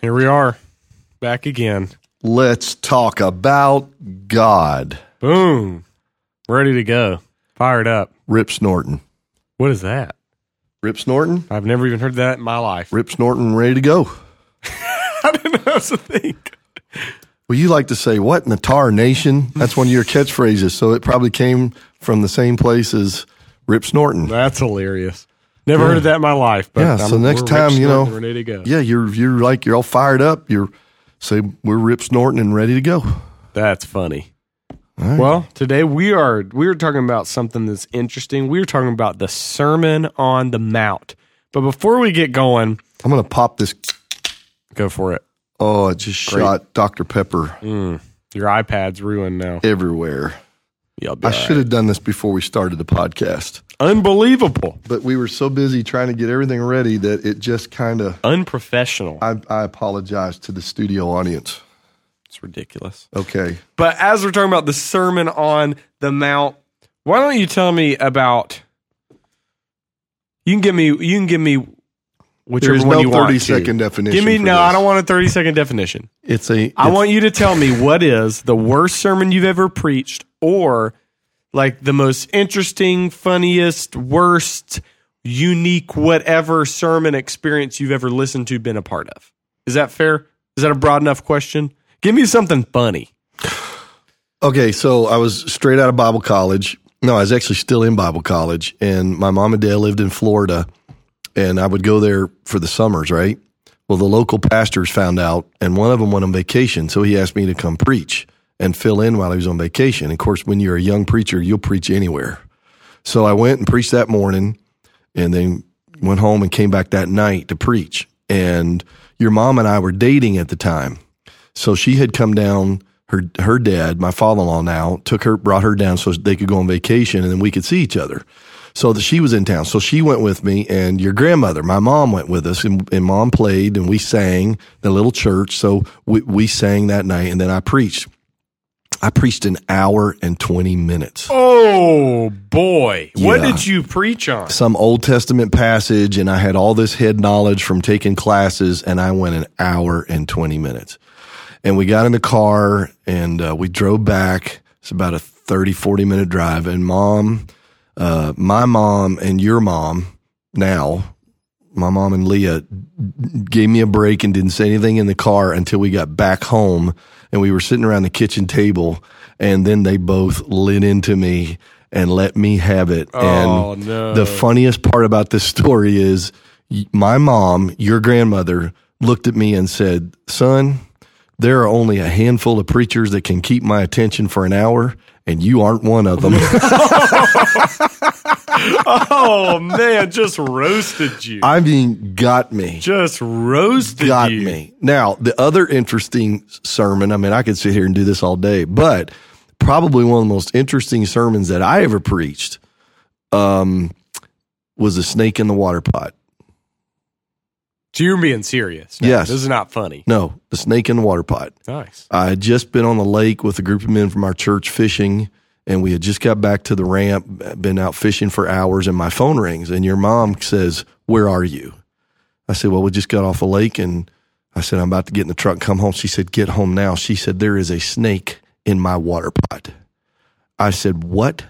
Here we are, back again. Let's talk about God. Boom. Ready to go. Fired up. Rip Snorton. What is that? Rip Snorton? I've never even heard that in my life. Rip Snorton ready to go. I didn't know that's a thing. Well, you like to say, what in the tar nation? That's one of your catchphrases. So it probably came from the same place as Rip Snorton. That's hilarious. Never heard of that in my life. But Yeah, I'm- so next time, you know, ready to go. Yeah, you're you're like you're all fired up. You're say we're Rip Snorton and ready to go. That's funny. Right. Well, today we are we are talking about something that's interesting. We are talking about the Sermon on the Mount. But before we get going, I'm gonna pop this. go for it. Oh, it just Great. shot Dr Pepper Mm, your iPad's ruined now. everywhere. You'll I right. should have done this before we started the podcast, Unbelievable. but we were so busy trying to get everything ready that it just kind of. Unprofessional. I, I apologize to the studio audience. It's ridiculous. Okay, But as we're talking about the Sermon on the Mount, why don't you tell me about? You can give me. You can give me whichever there's one no you want. thirty to. definition. Give me no. this. I don't want a thirty second definition. It's a. I it's- want you to tell me what is the worst sermon you've ever preached, or like the most interesting, funniest, worst, unique, whatever sermon experience you've ever listened to, been a part of. Is that fair? Is that a broad enough question? Give me something funny. Okay, so I was straight out of Bible college. No, I was actually still in Bible college, and my mom and dad lived in Florida, and I would go there for the summers, right? Well, the local pastors found out, and one of them went on vacation, so he asked me to come preach and fill in while he was on vacation. Of course, when you're a young preacher, you'll preach anywhere. So I went and preached that morning, and then went home and came back that night to preach. And your mom and I were dating at the time. So she had come down. Her her dad, my father in law now, took her, brought her down so they could go on vacation, and then we could see each other. So that she was in town. So she went with me, and your grandmother, my mom, went with us, and, and mom played, and we sang the little church. So we, we sang that night, and then I preached. I preached an hour and twenty minutes. Oh boy. What did you preach on? Some Old Testament passage, and I had all this head knowledge from taking classes, and I went an hour and 20 minutes. And we got in the car and uh, we drove back. It's about a 30, 40 minute drive. And mom, uh, my mom and your mom now, my mom and Leah gave me a break and didn't say anything in the car until we got back home and we were sitting around the kitchen table and then they both lit into me and let me have it. Oh, and no. the funniest part about this story is my mom, your grandmother, looked at me and said, Son, there are only a handful of preachers that can keep my attention for an hour, and you aren't one of them. oh man, just roasted you. I mean, got me. just roasted got you. me. Now, the other interesting sermon, I mean, I could sit here and do this all day, but probably one of the most interesting sermons that I ever preached um, was a snake in the water pot. So you're being serious. No, Yes. This is not funny. No, the snake in the water pot. Nice. I had just been on the lake with a group of men from our church fishing, and we had just got back to the ramp, been out fishing for hours, and my phone rings, and your mom says, Where are you? I said, Well, we just got off a lake, and I said, I'm about to get in the truck and come home. She said, Get home now. She said, There is a snake in my water pot. I said, What?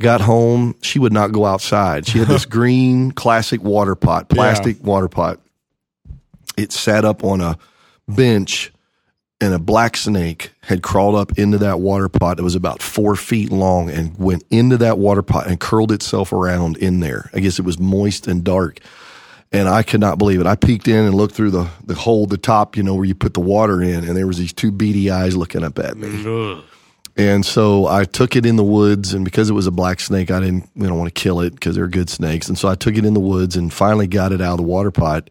Got home. She would not go outside. She had this green classic water pot, plastic water pot. It sat up on a bench and a black snake had crawled up into that water pot that was about four feet long and went into that water pot and curled itself around in there. I guess it was moist and dark. And I could not believe it. I peeked in and looked through the, the hole, the top, you know, where you put the water in, and there was these two beady eyes looking up at me. Ugh. And so I took it in the woods, and because it was a black snake, I didn't, you know, want to kill it because they're good snakes. And so I took it in the woods and finally got it out of the water pot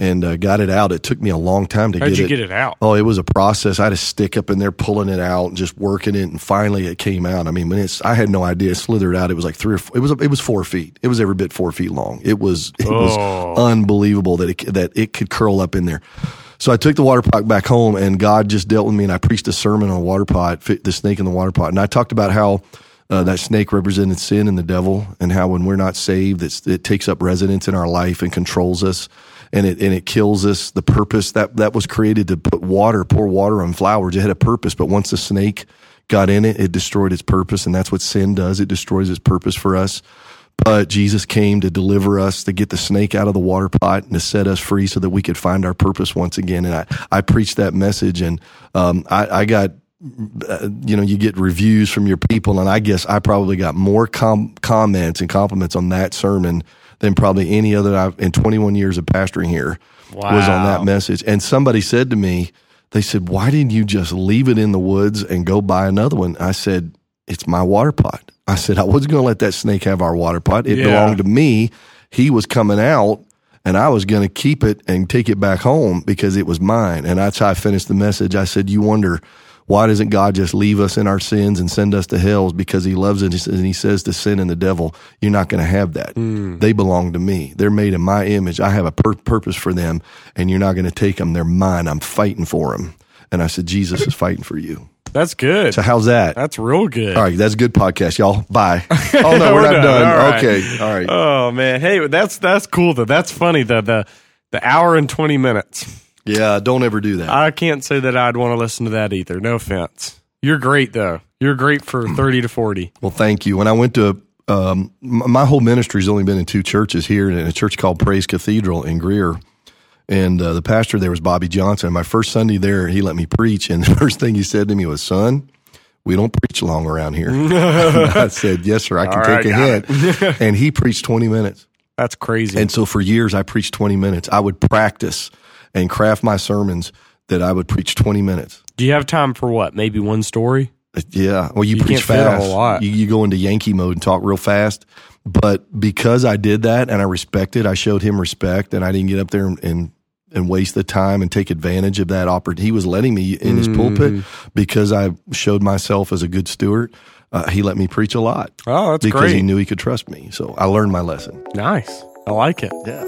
and uh, got it out. It took me a long time to How'd get you it. get it out? Oh, it was a process. I had a stick up in there pulling it out and just working it, and finally it came out. I mean, when it's, I had no idea. It slithered out. It was like three or four, it was it was four feet. It was every bit four feet long. It was it Oh. was unbelievable that it that it could curl up in there. So I took the water pot back home, and God just dealt with me, and I preached a sermon on a water pot, fit the snake in the water pot, and I talked about how. Uh, that snake represented sin and the devil, and how when we're not saved, it's, it takes up residence in our life and controls us. And it and it kills us. The purpose that that was created to put water, pour water on flowers. It had a purpose, but once the snake got in it, it destroyed its purpose, and that's what sin does. It destroys its purpose for us. But Jesus came to deliver us, to get the snake out of the water pot, and to set us free, so that we could find our purpose once again. And I I preached that message, and um, I, I got uh, you know, you get reviews from your people, and I guess I probably got more com- comments and compliments on that sermon than probably any other I've, in 21 years of pastoring here Wow. was on that message. And somebody said to me, they said, "Why didn't you just leave it in the woods and go buy another one?" I said, "It's my water pot." I said, "I wasn't going to let that snake have our water pot. It Yeah. belonged to me. He was coming out." And I was going to keep it and take it back home because it was mine. And that's how I finished the message. I said, You wonder why doesn't God just leave us in our sins and send us to hell? Because He loves us and He says to sin and the devil, You're not going to have that. Hmm. They belong to me. They're made in my image. I have a pur- purpose for them, and you're not going to take them. They're mine. I'm fighting for them. And I said, Jesus is fighting for you. That's good. So, how's that? That's real good. All right, that's a good podcast, y'all. Bye. Oh, no, we're, We're not done. done. All right. Okay. All right. Oh man, hey, that's that's cool though. That's funny. The the the hour and twenty minutes. Yeah, don't ever do that. I can't say that I'd want to listen to that either. No offense. You're great though. You're great for thirty to forty. Well, thank you. When I went to um, my whole ministry's only been in two churches here, in a church called Praise Cathedral in Greer, and uh, the pastor there was Bobby Johnson. My first Sunday there, he let me preach, and the first thing he said to me was, "Son." We don't preach long around here. I said, "Yes, sir. I can All take right, a hint." and he preached twenty minutes. That's crazy. And so for years, I preached 20 minutes. I would practice and craft my sermons that I would preach 20 minutes. Do you have time for what? Maybe one story? Yeah. Well, you, You preach fit a whole lot. You, you go into Yankee mode and talk real fast. But because I did that and I respected, I showed him respect and I didn't get up there and, and, and waste the time and take advantage of that opportunity. He was letting me in his pulpit Mm-hmm. because I showed myself as a good steward. Uh, he let me preach a lot Oh, that's because great. he knew he could trust me. So I learned my lesson. nice. I like it. Yeah.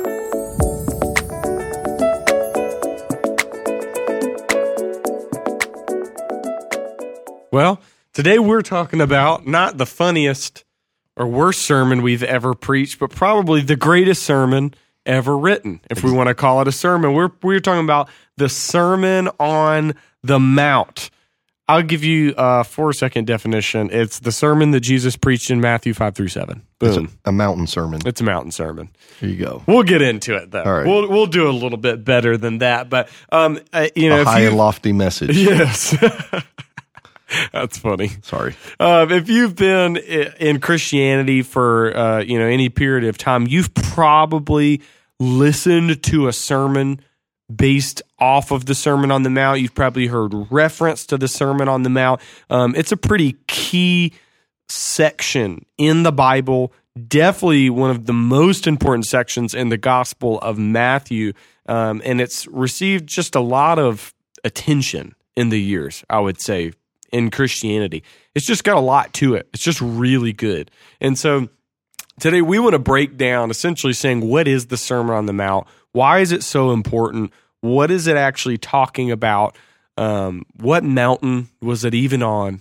Well, today we're talking about not the funniest or worst sermon we've ever preached, but probably the greatest sermon ever written. If we want to call it a sermon, we're we're talking about the Sermon on the Mount. I'll give you a four second definition. It's the sermon that Jesus preached in Matthew five through seven. It's Boom. a, a mountain sermon. It's a mountain sermon. Here you go. We'll get into it though. All right. We'll we'll do a little bit better than that. But um, uh, you know, A if high you, and lofty message. yes, that's funny. Sorry. Um, if you've been in Christianity for uh, you know any period of time, you've probably listened to a sermon based off of the Sermon on the Mount. You've probably heard reference to the Sermon on the Mount. Um, it's a pretty key section in the Bible. Definitely one of the most important sections in the Gospel of Matthew, um, and it's received just a lot of attention in the years. I would say in Christianity, it's just got a lot to it. It's just really good, and so today we want to break down essentially saying what is the Sermon on the Mount, why is it so important, what is it actually talking about, um, what mountain was it even on,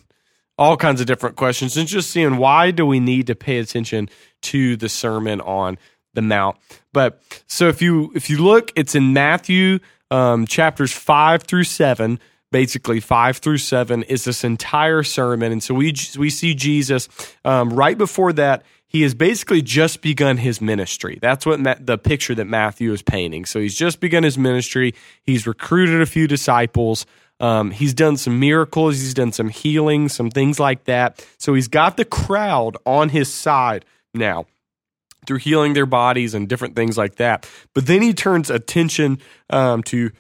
all kinds of different questions, and just seeing why do we need to pay attention to the Sermon on the Mount. But so if you if you look, it's in Matthew um, chapters five through seven. Basically, five through seven is this entire sermon, and so we we see Jesus um, right before that. He has basically just begun his ministry. That's what Ma- the picture that Matthew is painting. So he's just begun his ministry. He's recruited a few disciples. Um, he's done some miracles. He's done some healing, some things like that. So he's got the crowd on his side now through healing their bodies and different things like that. But then he turns attention um, to,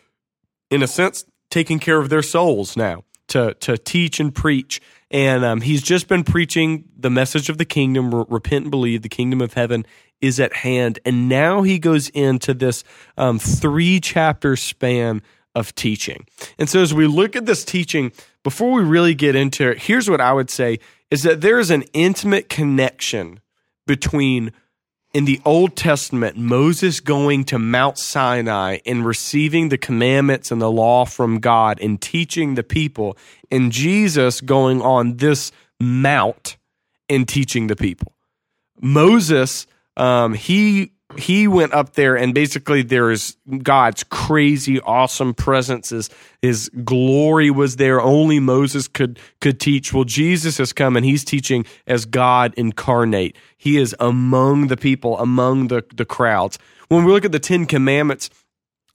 in a sense, taking care of their souls now to to teach and preach. And um, he's just been preaching the message of the kingdom: repent and believe. The kingdom of heaven is at hand. And now he goes into this um, three chapter span of teaching. And so as we look at this teaching, before we really get into it, here's what I would say is that there is an intimate connection between in the Old Testament, Moses going to Mount Sinai and receiving the commandments and the law from God and teaching the people, and Jesus going on this mount and teaching the people. Moses, um, he he went up there and basically there is God's crazy awesome presence his, glory was there. Only Moses could could teach. Well Jesus has come and he's teaching as God incarnate. He is among the people among the the crowds. When we look at the 10 commandments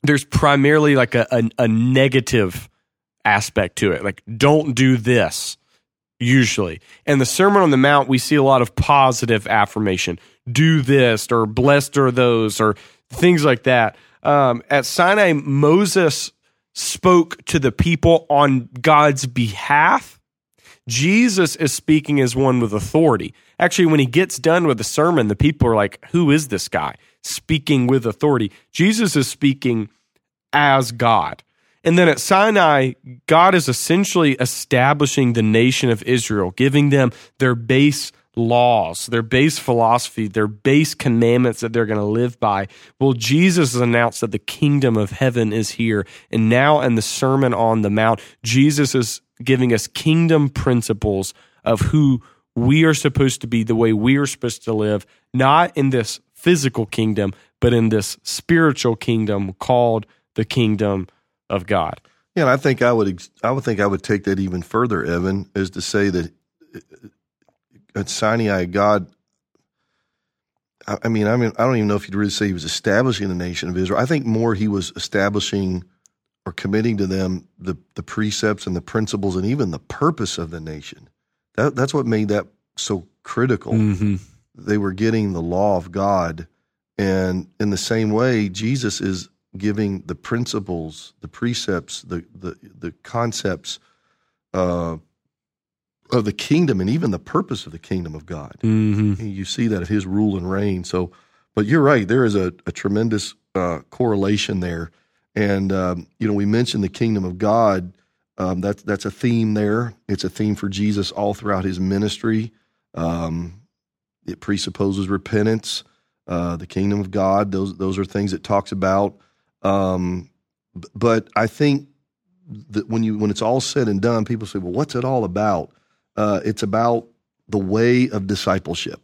there's primarily like a, a, a negative aspect to it. Like don't do this usually. And the Sermon on the Mount, we see a lot of positive affirmation. Do this, or blessed are those, or things like that. Um, at Sinai, Moses spoke to the people on God's behalf. Jesus is speaking as one with authority. Actually, when he gets done with the sermon, the people are like, Who is this guy speaking with authority? Jesus is speaking as God. And then at Sinai, God is essentially establishing the nation of Israel, giving them their base laws, their base philosophy, their base commandments that they're going to live by. Well, Jesus has announced that the kingdom of heaven is here. And now in the Sermon on the Mount, Jesus is giving us kingdom principles of who we are supposed to be, the way we are supposed to live, not in this physical kingdom, but in this spiritual kingdom called the kingdom of God. Yeah, and I think I would I would think I would take that even further, Evan, is to say that at Sinai, God. I mean, I mean, I don't even know if you'd really say he was establishing the nation of Israel. I think more he was establishing or committing to them the the precepts and the principles and even the purpose of the nation. That that's what made that so critical. Mm-hmm. They were getting the law of God, and in the same way, Jesus is giving the principles, the precepts, the the, the concepts uh, of the kingdom, and even the purpose of the kingdom of God. Mm-hmm. You see that of His rule and reign. So, but you're right. There is a, a tremendous uh, correlation there, and um, you know we mentioned the kingdom of God. Um, that's that's a theme there. It's a theme for Jesus all throughout His ministry. Um, it presupposes repentance, uh, the kingdom of God. Those those are things it talks about. Um, but I think that when you when it's all said and done, people say, "Well, what's it all about?" Uh, it's about the way of discipleship.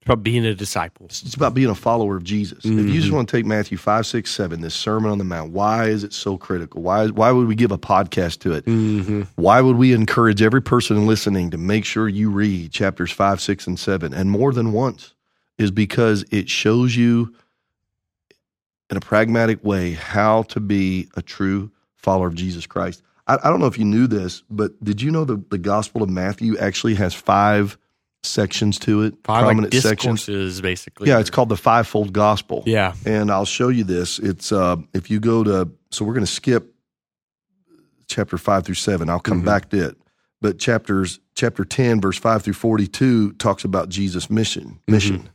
It's about being a disciple. It's about being a follower of Jesus. Mm-hmm. If you just want to take Matthew five, six, seven, this Sermon on the Mount, why is it so critical? Why why would we give a podcast to it? Mm-hmm. Why would we encourage every person listening to make sure you read chapters five, six, and seven, and more than once? Is because it shows you in a pragmatic way how to be a true follower of Jesus Christ. I, I, don't know if you knew this, but did you know the, the Gospel of Matthew actually has five sections to it? Five prominent like discourses, sections. basically. Yeah, it's called the fivefold gospel. Yeah. And I'll show you this. It's uh, if you go to so we're going to skip chapter five through seven. I'll come mm-hmm. back to it. But chapters chapter ten, verse five through forty two talks about Jesus' mission. Mission. Mm-hmm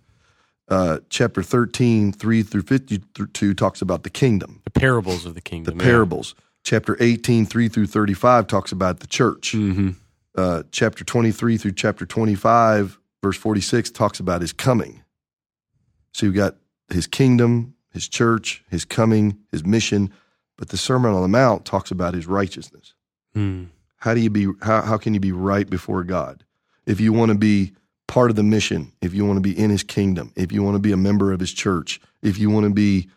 uh, chapter 13, 3 through 52 talks about the kingdom. The parables of the kingdom. The parables. Chapter 18, 3 through 35 talks about the church. Mm-hmm. Uh, chapter 23 through chapter 25, verse 46, talks about his coming. So you've got his kingdom, his church, his coming, his mission, but the Sermon on the Mount talks about his righteousness. Mm. How do you be how, how can you be right before God? If you want to be part of the mission, if you want to be in his kingdom, if you want to be a member of his church, if you want to be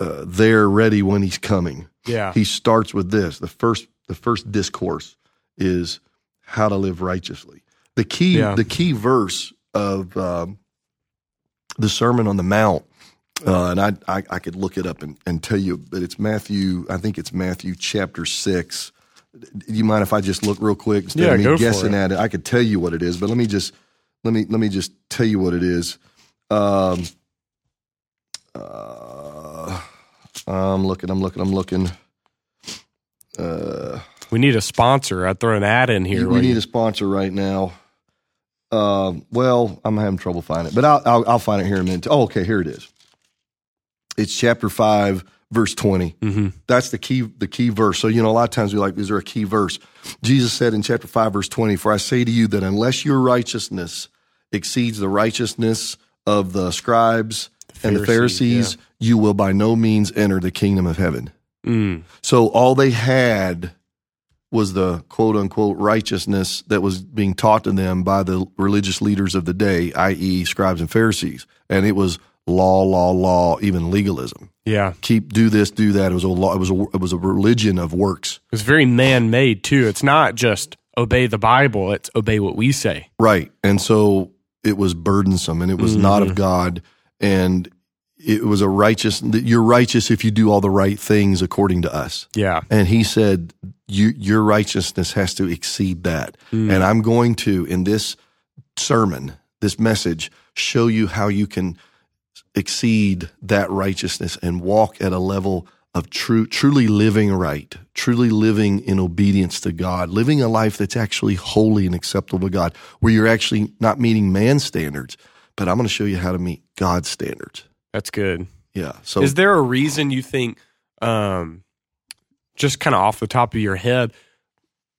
uh, there ready when he's coming. Yeah. He starts with this. The first the first discourse is how to live righteously. The key yeah. the key verse of um, the Sermon on the Mount, uh, and I, I, I could look it up and, and tell you, but it's Matthew. I think it's Matthew chapter six. Do you mind if I just look real quick instead yeah, of me guessing it. at it? I could tell you what it is, but let me just let me let me just tell you what it is. Um, uh, I'm looking. I'm looking. I'm looking. Uh, we need a sponsor. I throw an ad in here. We need a sponsor right now. Um, well, I'm having trouble finding it, but I'll, I'll, I'll find it here in a minute. Oh, okay, here it is. It's chapter five, verse 20. Mm-hmm. That's the key, the key verse. So, you know, a lot of times we're like, is there a key verse? Jesus said in chapter 5, verse 20, For I say to you that unless your righteousness exceeds the righteousness of the scribes and the Pharisees, yeah. you will by no means enter the kingdom of heaven. Mm. So all they had was the quote unquote righteousness that was being taught to them by the religious leaders of the day, i.e., scribes and Pharisees. And it was law, law, law, even legalism. Yeah. Keep do this, do that. It was a law. It was a it was a religion of works. It's very man made too. It's not just obey the Bible, it's obey what we say. Right. And so it was burdensome and it was not of God. And it was a righteous, you're righteous if you do all the right things according to us. Yeah. And he said, you, your righteousness has to exceed that. Hmm. And I'm going to, in this sermon, this message, show you how you can exceed that righteousness and walk at a level of true, truly living right, truly living in obedience to God, living a life that's actually holy and acceptable to God, where you're actually not meeting man's standards, but I'm going to show you how to meet God's standards. That's good. Yeah. So Is there a reason you think, um, just kind of off the top of your head,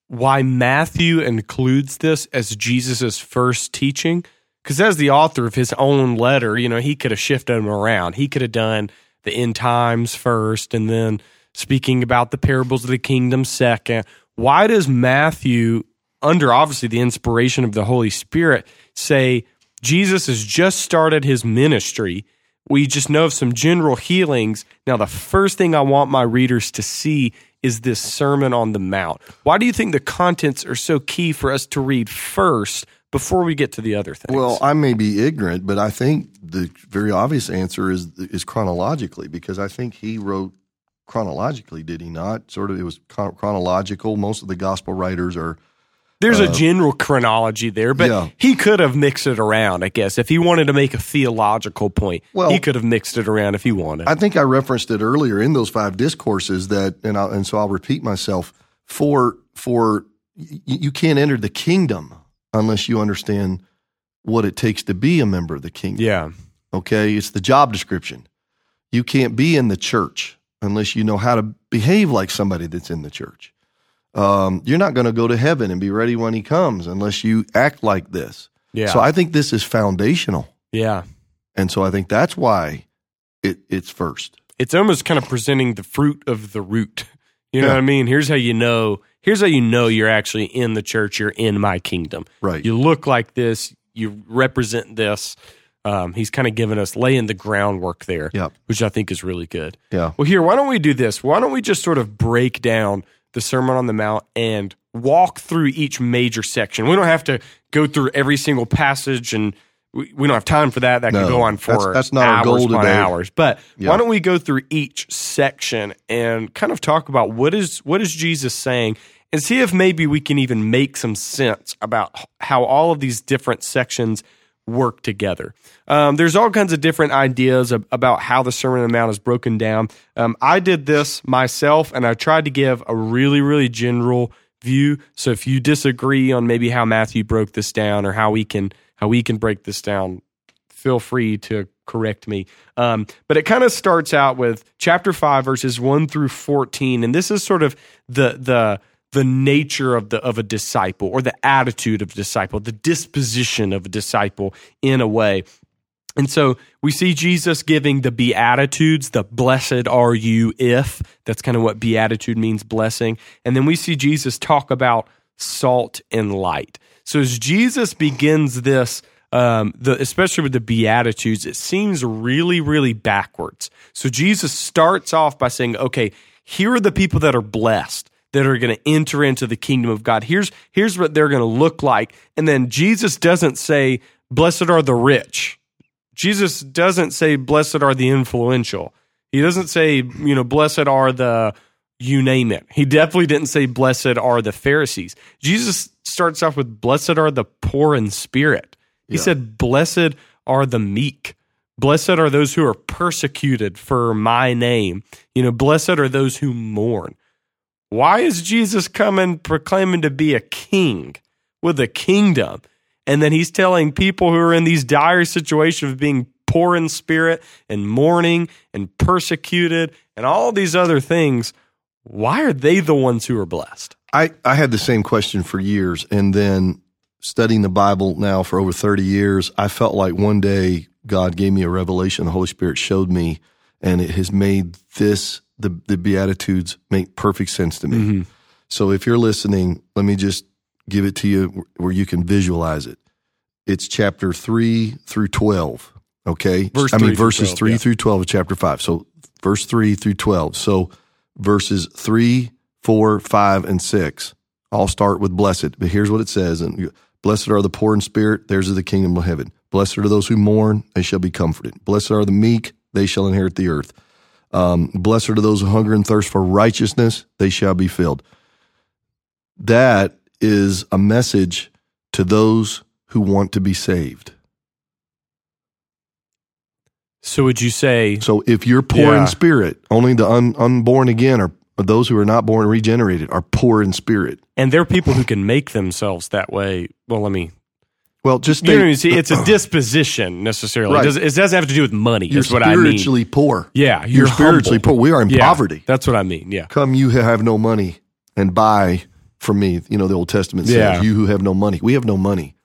why Matthew includes this as Jesus' first teaching? Because as the author of his own letter, you know, he could have shifted them around. He could have done the end times first and then speaking about the parables of the kingdom second. Why does Matthew, under obviously the inspiration of the Holy Spirit, say Jesus has just started his ministry? We just know of some general healings. Now, the first thing I want my readers to see is this Sermon on the Mount. Why do you think the contents are so key for us to read first before we get to the other things? Well, I may be ignorant, but I think the very obvious answer is is chronologically because I think he wrote chronologically, did he not? Sort of, it was chronological. Most of the gospel writers are. There's a general chronology there, but uh, Yeah. he could have mixed it around, I guess. If he wanted to make a theological point, Well- he could have mixed it around if he wanted. I think I referenced it earlier in those five discourses that, and I, and so I'll repeat myself. For for y- you can't enter the kingdom unless you understand what it takes to be a member of the kingdom. yeah. Okay, it's the job description. You can't be in the church unless you know how to behave like somebody that's in the church. Um, you're not going to go to heaven and be ready when he comes unless you act like this. Yeah. So I think this is foundational, yeah. and so I think that's why it, it's first. It's almost kind of presenting the fruit of the root. You know Yeah. what I mean? Here's how you know. Here's how you know you're actually in the church. You're in my kingdom. Right. You look like this. You represent this. Um, he's kind of giving us laying the groundwork there, Yep. which I think is really good. Yeah. Well, here, why don't we do this? Why don't we just sort of break down the Sermon on the Mount and walk through each major section? We don't have to go through every single passage, and we, we don't have time for that. That No, could go on for that's- that's not our hours goal upon today. hours. But Yeah. why don't we go through each section and kind of talk about what is what is Jesus saying, and see if maybe we can even make some sense about how all of these different sections work together. Um, there's all kinds of different ideas ab- about how the Sermon on the Mount is broken down. Um, I did this myself, and I tried to give a really, really general view. So if you disagree on maybe how Matthew broke this down or how we can how we can break this down, feel free to correct me. Um, but it kind of starts out with chapter five, verses one through fourteen, and this is sort of the the the nature of the of a disciple or the attitude of a disciple, the disposition of a disciple in a way. And so we see Jesus giving the Beatitudes, the blessed are you if. That's kind of what Beatitude means, blessing. And then we see Jesus talk about salt and light. So as Jesus begins this, um, the, especially with the Beatitudes, it seems really, really backwards. So Jesus starts off by saying, okay, here are the people that are blessed that are going to enter into the kingdom of God. Here's here's what they're going to look like. And then Jesus doesn't say, "Blessed are the rich." Jesus doesn't say, "Blessed are the influential." He doesn't say, you know, "Blessed are the you name it." He definitely didn't say, "Blessed are the Pharisees." Jesus starts off with, "Blessed are the poor in spirit." He said, "Blessed are the meek." Blessed are those who are persecuted for my name. You know, blessed are those who mourn. Why is Jesus coming proclaiming to be a king with a kingdom? And then he's telling people who are in these dire situations of being poor in spirit and mourning and persecuted and all these other things. Why are they the ones who are blessed? I, I had the same question for years. And then studying the Bible now for over 30 years, I felt like one day God gave me a revelation. The Holy Spirit showed me, and it has made this, the, the Beatitudes, make perfect sense to me. Mm-hmm. So if you're listening, let me just give it to you where you can visualize it. It's chapter 3 through 12. Okay. Verse I mean, verses 12, 3 yeah. through 12 of chapter 5. So, verse 3 through 12. So, verses 3, 4, 5, and 6 all start with blessed. But here's what it says and Blessed are the poor in spirit, theirs is the kingdom of heaven. Blessed are those who mourn, they shall be comforted. Blessed are the meek, they shall inherit the earth. Um, blessed are those who hunger and thirst for righteousness, they shall be filled. That is a message to those who want to be saved. So would you say So if you're poor Yeah. in spirit, only the un, unborn again are, those who are not born regenerated are poor in spirit. and there are people who can make themselves that way? Well, let me. Well, just You know, see, it's a disposition necessarily. Right. It, doesn't, it doesn't have to do with money. you're Is what I mean. spiritually poor. Yeah, You're, you're, spiritually poor. We are in Yeah, poverty. That's what I mean. Yeah. Come, you have no money, and buy from me. You know the Old Testament says, Yeah. "You who have no money." We have no money,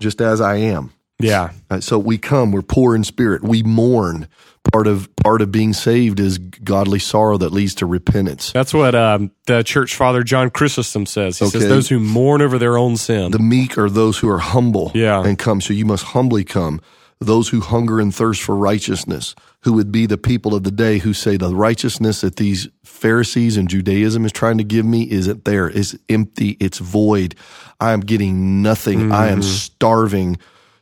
just as I am. Yeah. Uh, so we come. We're poor in spirit. We mourn. Part of part of being saved is godly sorrow that leads to repentance. That's what um, the church father John Chrysostom says. He says, Those who mourn over their own sin. The meek are those who are humble Yeah. and come. So you must humbly come. Those who hunger and thirst for righteousness, who would be the people of the day who say the righteousness that these Pharisees and Judaism is trying to give me isn't there. It's empty. It's void. I am getting nothing. I am starving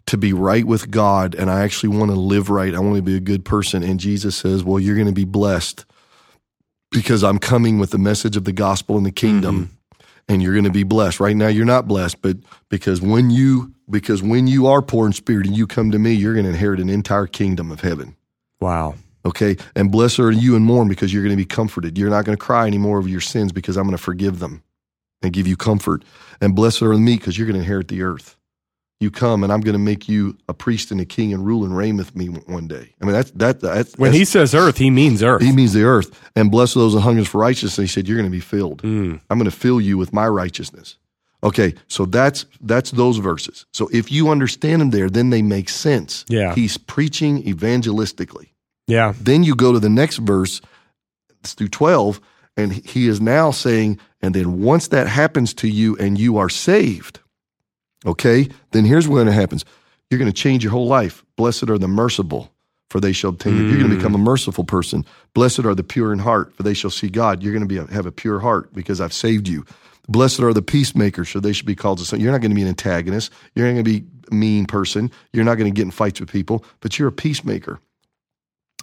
to be right with God and I actually want to live right. I want to be a good person. And Jesus says, well, you're going to be blessed because I'm coming with the message of the gospel and the kingdom mm-hmm. and you're going to be blessed. Right now you're not blessed, but because when you because when you are poor in spirit and you come to me, you're going to inherit an entire kingdom of heaven. wow. Okay? And blessed are you and mourn because you're going to be comforted. You're not going to cry anymore over your sins because I'm going to forgive them and give you comfort. And blessed are the meek because you're going to inherit the earth. You come and I'm going to make you a priest and a king and rule and reign with me one day. I mean that's that that's When that's- he says earth, he means earth. he means the earth. And bless those who hunger for righteousness. He said, You're going to be filled. Mm. I'm going to fill you with my righteousness. Okay, so that's that's those verses. So if you understand them there, then they make sense. Yeah. He's preaching evangelistically. Yeah. Then you go to the next verse, through 12, and he is now saying, and then once that happens to you and you are saved, okay, then here's what it happens. You're going to change your whole life. Blessed are the merciful, for they shall obtain. You're going to become a mm. merciful person. Blessed are the pure in heart, for they shall see God. You're going to be a, have a pure heart because I've saved you. Blessed are the peacemakers, so they should be called to son. You're not going to be an antagonist. You're not going to be a mean person. You're not going to get in fights with people, but you're a peacemaker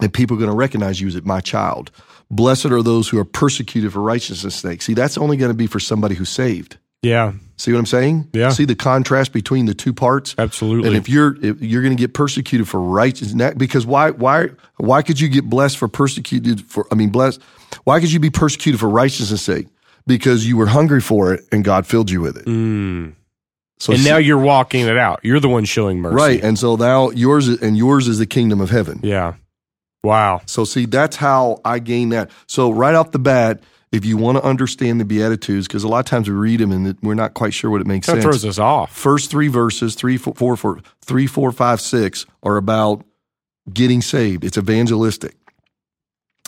and people are going to recognize you as my child. Blessed are those who are persecuted for righteousness' sake. See, that's only going to be for somebody who's saved. Yeah. See what I'm saying? Yeah. See the contrast between the two parts. Absolutely. And if you're if you're going to get persecuted for righteousness, because why why why could you get blessed for persecuted for? I mean, blessed. Why could you be persecuted for righteousness' sake? Because you were hungry for it and God filled you with it. Mm. So and see- now you're walking it out. You're the one showing mercy. right, and so now yours and yours is the kingdom of heaven. Yeah. Wow. So see, that's how I gain that. So right off the bat, if you want to understand the Beatitudes, because a lot of times we read them and we're not quite sure what it makes That sense. That throws us off. First three verses, three, four, four, four, three, four, five, six, are about getting saved. It's evangelistic.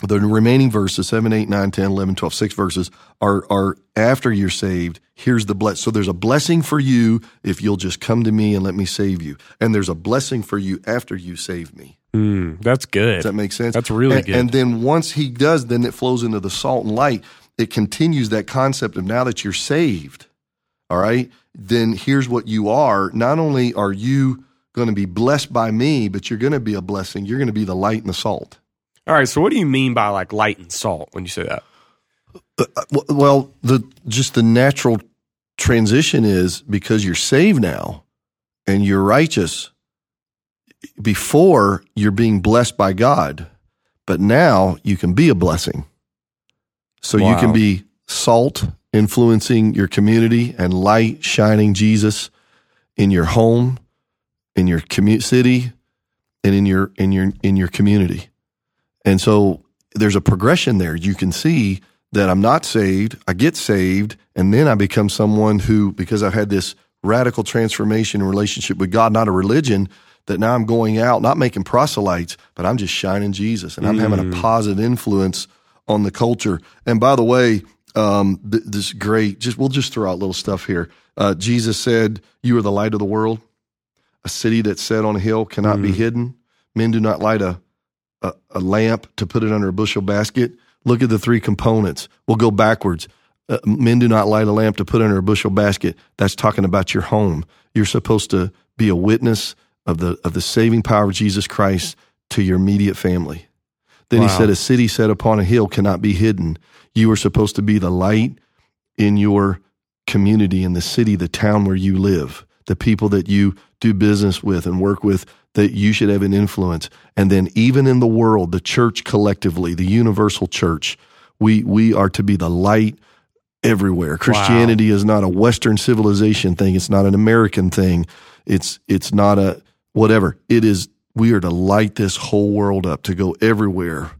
The remaining verses, 7, 8, 9, 10, 11, 12, six verses, are, are after you're saved. Here's the bless. So there's a blessing for you if you'll just come to me and let me save you. And there's a blessing for you after you save me. Mm. That's good. Does that make sense? That's really and, good. And then once he does, then it flows into the salt and light. It continues that concept of now that you're saved, all right, then here's what you are. Not only are you going to be blessed by me, but you're going to be a blessing. You're going to be the light and the salt. All right. So what do you mean by like light and salt when you say that? W- Well, the just the natural transition is because you're saved now and you're righteous. Before you're being blessed by God, but now you can be a blessing. So you can be salt influencing your community and light shining Jesus in your home, in your commu- city, and in your in your in your community. And so there's a progression there. You can see that I'm not saved, I get saved, and then I become someone who, because I've had this radical transformation in relationship with God, not a religion, that now I'm going out, not making proselytes, but I'm just shining Jesus and I'm having a positive influence on the culture. And by the way, um, th- this great. Just we'll just throw out little stuff here. Uh, Jesus said, "You are the light of the world. A city that's set on a hill cannot be hidden. men do not light a, a, a lamp to put it under a bushel basket. Look at the three components. We'll go backwards. Uh, men do not light a lamp to put under a bushel basket. That's talking about your home. You're supposed to be a witness of the of the saving power of Jesus Christ to your immediate family. Then Wow. he said, "A city set upon a hill cannot be hidden." You are supposed to be the light in your community, in the city, the town where you live, the people that you do business with and work with. That you should have an influence, and then even in the world, the church collectively, the universal church, we we are to be the light everywhere. Christianity is not a Western civilization thing. It's not an American thing. It's it's not a whatever. It is. We are to light this whole world up, to go everywhere,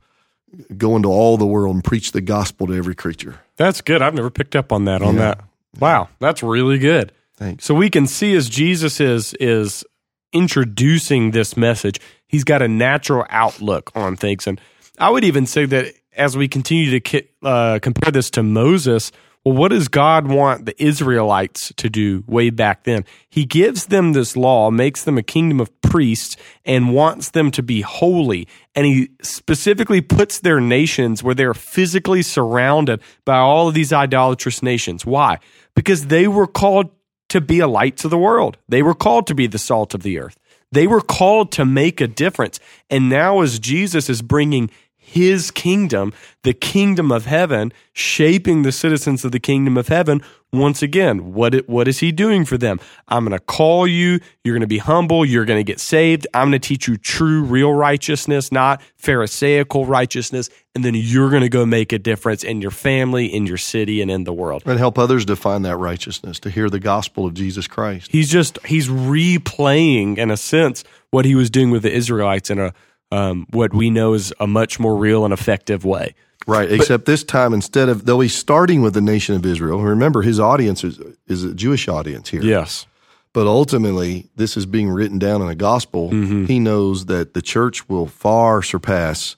go into all the world and preach the gospel to every creature. That's good. I've never picked up on that. On Yeah. that. Wow, that's really good. Thanks. So we can see as Jesus is is introducing this message, he's got a natural outlook on things, and I would even say that as we continue to uh, compare this to Moses, well, what does God want the Israelites to do way back then? He gives them this law, makes them a kingdom of priests, and wants them to be holy. And he specifically puts their nations where they're physically surrounded by all of these idolatrous nations. Why? Because they were called to be a light to the world. They were called to be the salt of the earth. They were called to make a difference. And now, as Jesus is bringing his kingdom, the kingdom of heaven, shaping the citizens of the kingdom of heaven, once again, what, it, what is he doing for them? I'm going to call you. You're going to be humble. You're going to get saved. I'm going to teach you true, real righteousness, not Pharisaical righteousness. And then you're going to go make a difference in your family, in your city, and in the world. And help others define that righteousness, to hear the gospel of Jesus Christ. He's just he's replaying in a sense what he was doing with the Israelites in a um, what we know is a much more real and effective way. Right. Except this time, instead of, though he's starting with the nation of Israel, remember his audience is, is a Jewish audience here. Yes. But ultimately, this is being written down in a gospel. Mm-hmm. He knows that the church will far surpass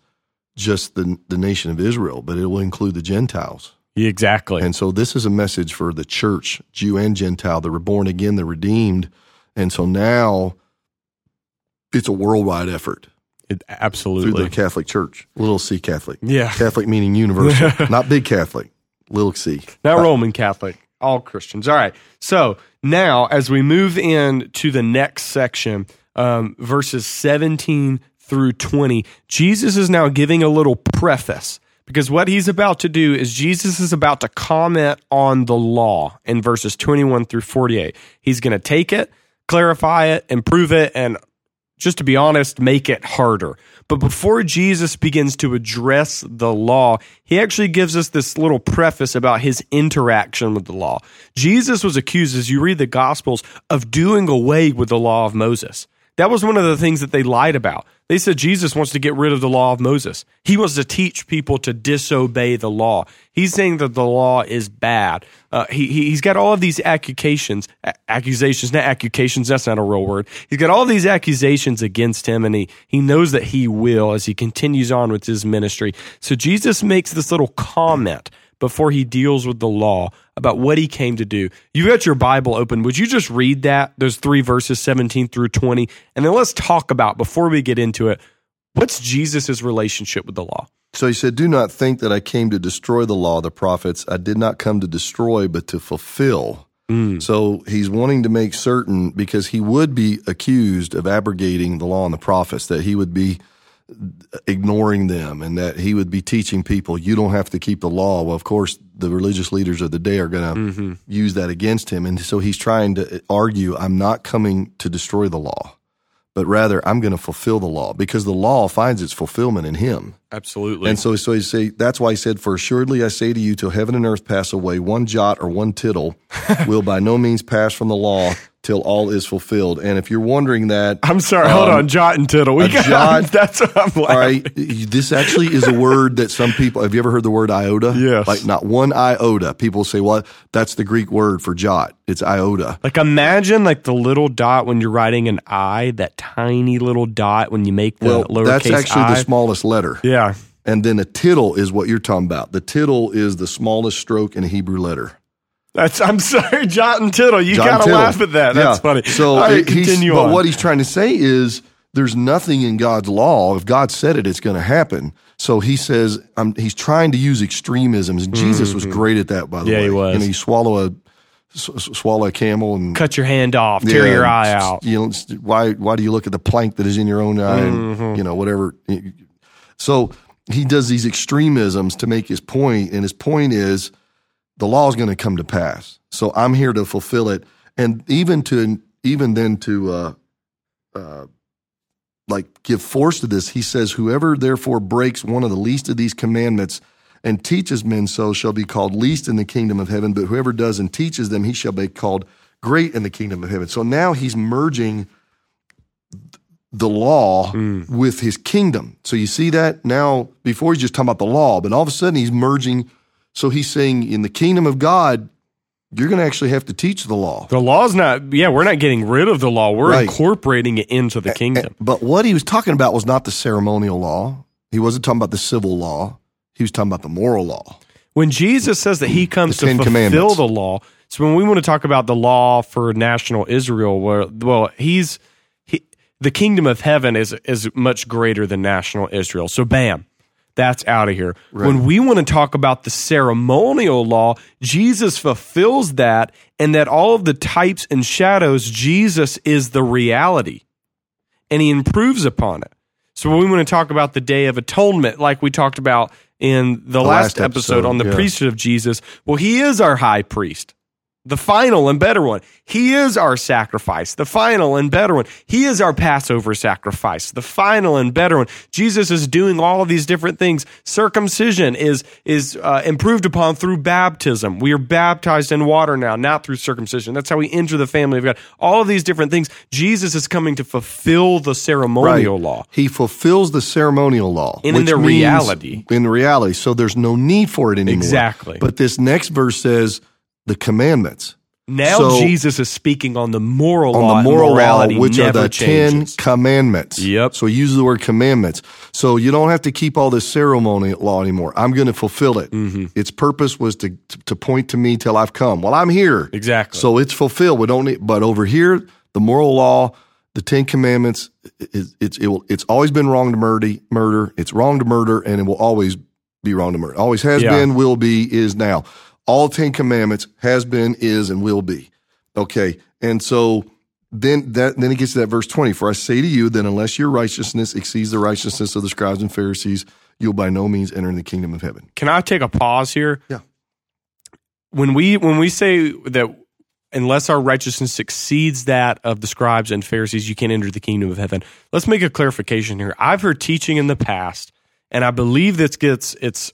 just the, the nation of Israel, but it will include the Gentiles. Exactly. And so this is a message for the church, Jew and Gentile, the reborn again, the redeemed. And so now it's a worldwide effort It- through absolutely. the Catholic Church, little c Catholic. yeah. Catholic meaning universal, not big Catholic, little c. Not Roman Catholic, all Christians. All right. So now, as we move in to the next section, um, verses 17 through 20, Jesus is now giving a little preface because what he's about to do is Jesus is about to comment on the law in verses 21 through 48. He's going to take it, clarify it, improve it, and just to be honest, make it harder. But before Jesus begins to address the law, he actually gives us this little preface about his interaction with the law. Jesus was accused, as you read the Gospels, of doing away with the law of Moses. That was one of the things that they lied about. They said Jesus wants to get rid of the law of Moses. He wants to teach people to disobey the law. He's saying that the law is bad. Uh, he, he- he's got all of these accusations, accusations, not accusations, that's not a real word. He's got all these accusations against him, and he, he knows that he will as he continues on with his ministry. So Jesus makes this little comment before he deals with the law about what he came to do. You've got your Bible open. Would you just read that, those three verses, 17 through 20? And then let's talk about, before we get into it, what's Jesus' relationship with the law? So he said, Do not think that I came to destroy the law of the prophets. I did not come to destroy, but to fulfill. Mm. So he's wanting to make certain because he would be accused of abrogating the law and the prophets, that he would be ignoring them and that he would be teaching people, you don't have to keep the law. Well, of course, the religious leaders of the day are going to mm-hmm. use that against him. And so he's trying to argue, I'm not coming to destroy the law, but rather I'm going to fulfill the law because the law finds its fulfillment in him. Absolutely. And so, so he say that's why he said, "For assuredly I say to you, till heaven and earth pass away, one jot or one tittle will by no means pass from the law till all is fulfilled." And if you're wondering that, I'm sorry, hold on, jot and tittle. We Um, got, jot- that's what I'm laughing. all right, this actually is a word that some people have you ever heard the word iota? Yes. Like not one iota. People say, "Well, that's the Greek word for jot. It's iota." Like imagine like the little dot when you're writing an I, that tiny little dot when you make the Well, lowercase that's actually I. the smallest letter. yeah. And then a tittle is what you're talking about. The tittle is the smallest stroke in a Hebrew letter. That's I'm sorry, jot and tittle. You John gotta Tittle. laugh at that. That's Yeah. funny. So right, continue but what he's trying to say is there's nothing in God's law. If God said it, it's going to happen. So he says um, he's trying to use extremisms. And Jesus was great at that, by the Mm-hmm. Yeah, way. he was. And he swallow a swallow a camel and Cut your hand off, tear Yeah, your eye out. You know, why why do you look at the plank that is in your own eye? Mm-hmm. And, you know, whatever. So he does these extremisms to make his point, and his point is the law is going to come to pass. So I'm here to fulfill it, and even to even then to uh, uh, like give force to this, he says, "Whoever therefore breaks one of the least of these commandments." And teaches men so shall be called least in the kingdom of heaven, but whoever does and teaches them, he shall be called great in the kingdom of heaven. So now he's merging the law with his kingdom. So you see that now, before he's just talking about the law, but all of a sudden he's merging. So he's saying in the kingdom of God, you're going to actually have to teach the law. The law's not, yeah, we're not getting rid of the law. We're Right. incorporating it into the kingdom. But what he was talking about was not the ceremonial law. He wasn't talking about the civil law. He was talking about the moral law. When Jesus says that he comes to fulfill the law, so when we want to talk about the law for national Israel, where well, he's he, the kingdom of heaven is is much greater than national Israel. So bam, that's out of here. When we want to talk about the ceremonial law, Jesus fulfills that, and that all of the types and shadows, Jesus is the reality, and he improves upon it. So when we want to talk about the day of atonement, like we talked about in the, last, last episode, episode, on the yeah. priesthood of Jesus, well, he is our high priest, the final and better one. He is our sacrifice, the final and better one. He is our Passover sacrifice, the final and better one. Jesus is doing all of these different things. Circumcision is is uh, improved upon through baptism. We are baptized in water now, not through circumcision. That's how we enter the family of God. All of these different things. Jesus is coming to fulfill the ceremonial law. He fulfills the ceremonial law. And in their reality. In reality. So there's no need for it anymore. Exactly. But this next verse says the commandments. Now So- Jesus is speaking on the moral on law. the moral morality law, which are the changes. Ten Commandments. Yep. So he uses the word commandments. So you don't have to keep all this ceremony law anymore. I'm going to fulfill it. Mm-hmm. Its purpose was to to point to me till I've come. Well, I'm here. Exactly. So it's fulfilled. We don't need, but over here, the moral law, the Ten Commandments, it, it's it will, it's always been wrong to murder. Murder. It's wrong to murder, and it will always be wrong to murder. Always has Yeah. been, will be, is now. All Ten Commandments has been, is, and will be. Okay, and so then that then it gets to that verse twenty. For I say to you that unless your righteousness exceeds the righteousness of the scribes and Pharisees, you'll by no means enter in the kingdom of heaven. Can I take a pause here? Yeah. When we when we say that unless our righteousness exceeds that of the scribes and Pharisees, you can't enter the kingdom of heaven. Let's make a clarification here. I've heard teaching in the past, and I believe this gets its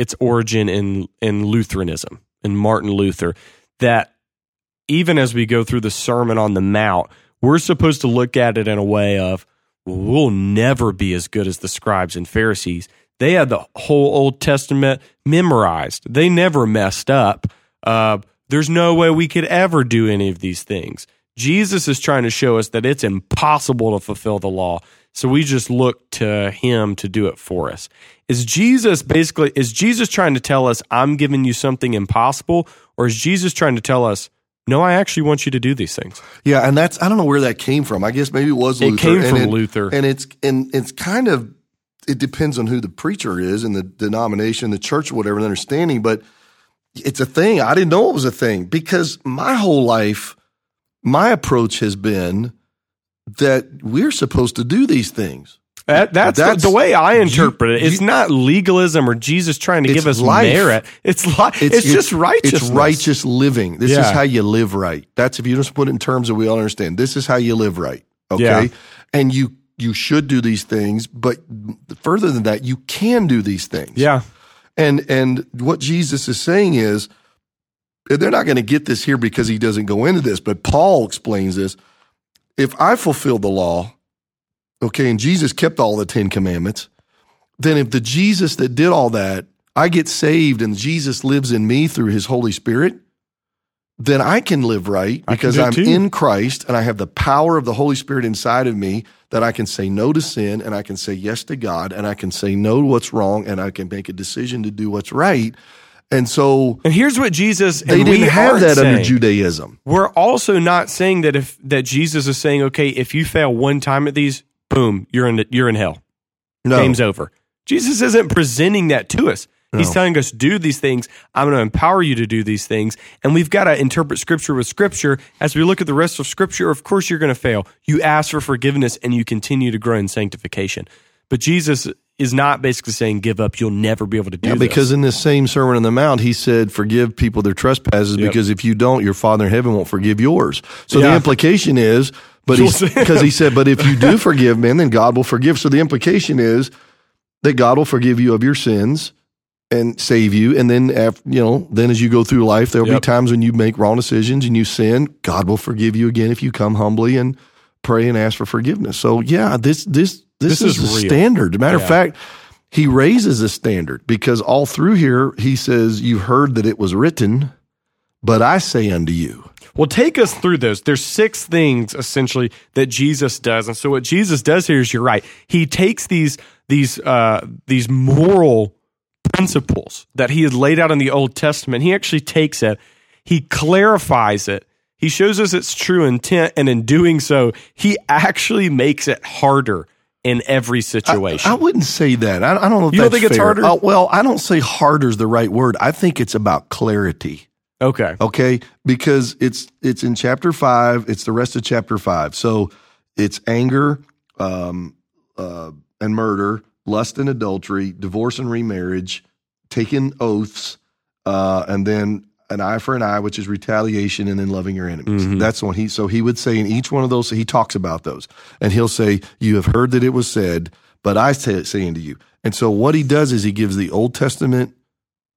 its origin in in Lutheranism in Martin Luther that even as we go through the Sermon on the Mount, we're supposed to look at it in a way of we'll never be as good as the scribes and Pharisees. They had the whole Old Testament memorized. They never messed up. Uh, there's no way we could ever do any of these things. Jesus is trying to show us that it's impossible to fulfill the law. So we just look to him to do it for us. Is Jesus basically, is Jesus trying to tell us, I'm giving you something impossible? Or is Jesus trying to tell us, no, I actually want you to do these things? Yeah, and that's I don't know where that came from. I guess maybe it was It Luther. came and from it- Luther. and it's and it's kind of it depends on who the preacher is and the denomination, the church, or whatever, the understanding. But it's a thing. I didn't know it was a thing because my whole life, my approach has been that we're supposed to do these things. That, that's, That's- the, the way I interpret it. you- It's not legalism or Jesus trying to give us life. merit. It's li- it's, just righteousness. It's righteous living. This is how you live right. That's if you just put it in terms that we all understand. This is how you live right. Okay. Yeah. And you you should do these things, but further than that, you can do these things. Yeah. And and what Jesus is saying is they're not going to get this here because he doesn't go into this, but Paul explains this. If I fulfill the law, okay, and Jesus kept all the 10 commandments, then if the Jesus that did all that, I get saved and Jesus lives in me through his Holy Spirit, then I can live right because I'm too. in Christ and I have the power of the Holy Spirit inside of me that I can say no to sin and I can say yes to God and I can say no to what's wrong and I can make a decision to do what's right. And so And here's what Jesus they and we didn't have that under. Judaism. We're also not saying that if that Jesus is saying, okay, if you fail one time at these, boom, you're in you're in hell. No. Game's over. Jesus isn't presenting that to us. He's No. telling us, do these things. I'm going to empower you to do these things. And we've got to interpret scripture with scripture. As we look at the rest of scripture, of course, you're going to fail. You ask for forgiveness and you continue to grow in sanctification. But Jesus is not basically saying, give up. You'll never be able to do Yeah, this. because in this same Sermon on the Mount, he said, "Forgive people their trespasses, Yep. because if you don't, your Father in heaven won't forgive yours." So the implication is, but You'll he's see. because he said, "But if you do forgive men, then God will forgive." So the implication is that God will forgive you of your sins and save you, and then after, you know, then as you go through life, there'll Yep. be times when you make wrong decisions and you sin. God will forgive you again if you come humbly and pray and ask for forgiveness. So yeah, this this this, This is, is the real. standard. Matter Yeah. of fact, he raises the standard because all through here he says, "You heard that it was written, but I say unto you." Well, take us through those. There's six things essentially that Jesus does, and so what Jesus does here is you're right. He takes these these uh, these moral principles that he had laid out in the Old Testament. He actually takes it, he clarifies it, he shows us its true intent, and in doing so, he actually makes it harder in every situation. I wouldn't say that. I, I don't know if You don't think it's harder? Uh, well, I don't say harder is the right word. I think it's about clarity. okay, Okay, because it's it's in chapter five. It's the rest of chapter five. So it's anger, um, uh, and murder, lust and adultery, divorce and remarriage, taking oaths, uh, and then an eye for an eye, which is retaliation, and then loving your enemies. Mhm. That's what he. So he would say in each one of those, he talks about those, and he'll say, "You have heard that it was said, but I say, say unto you." And so what he does is he gives the Old Testament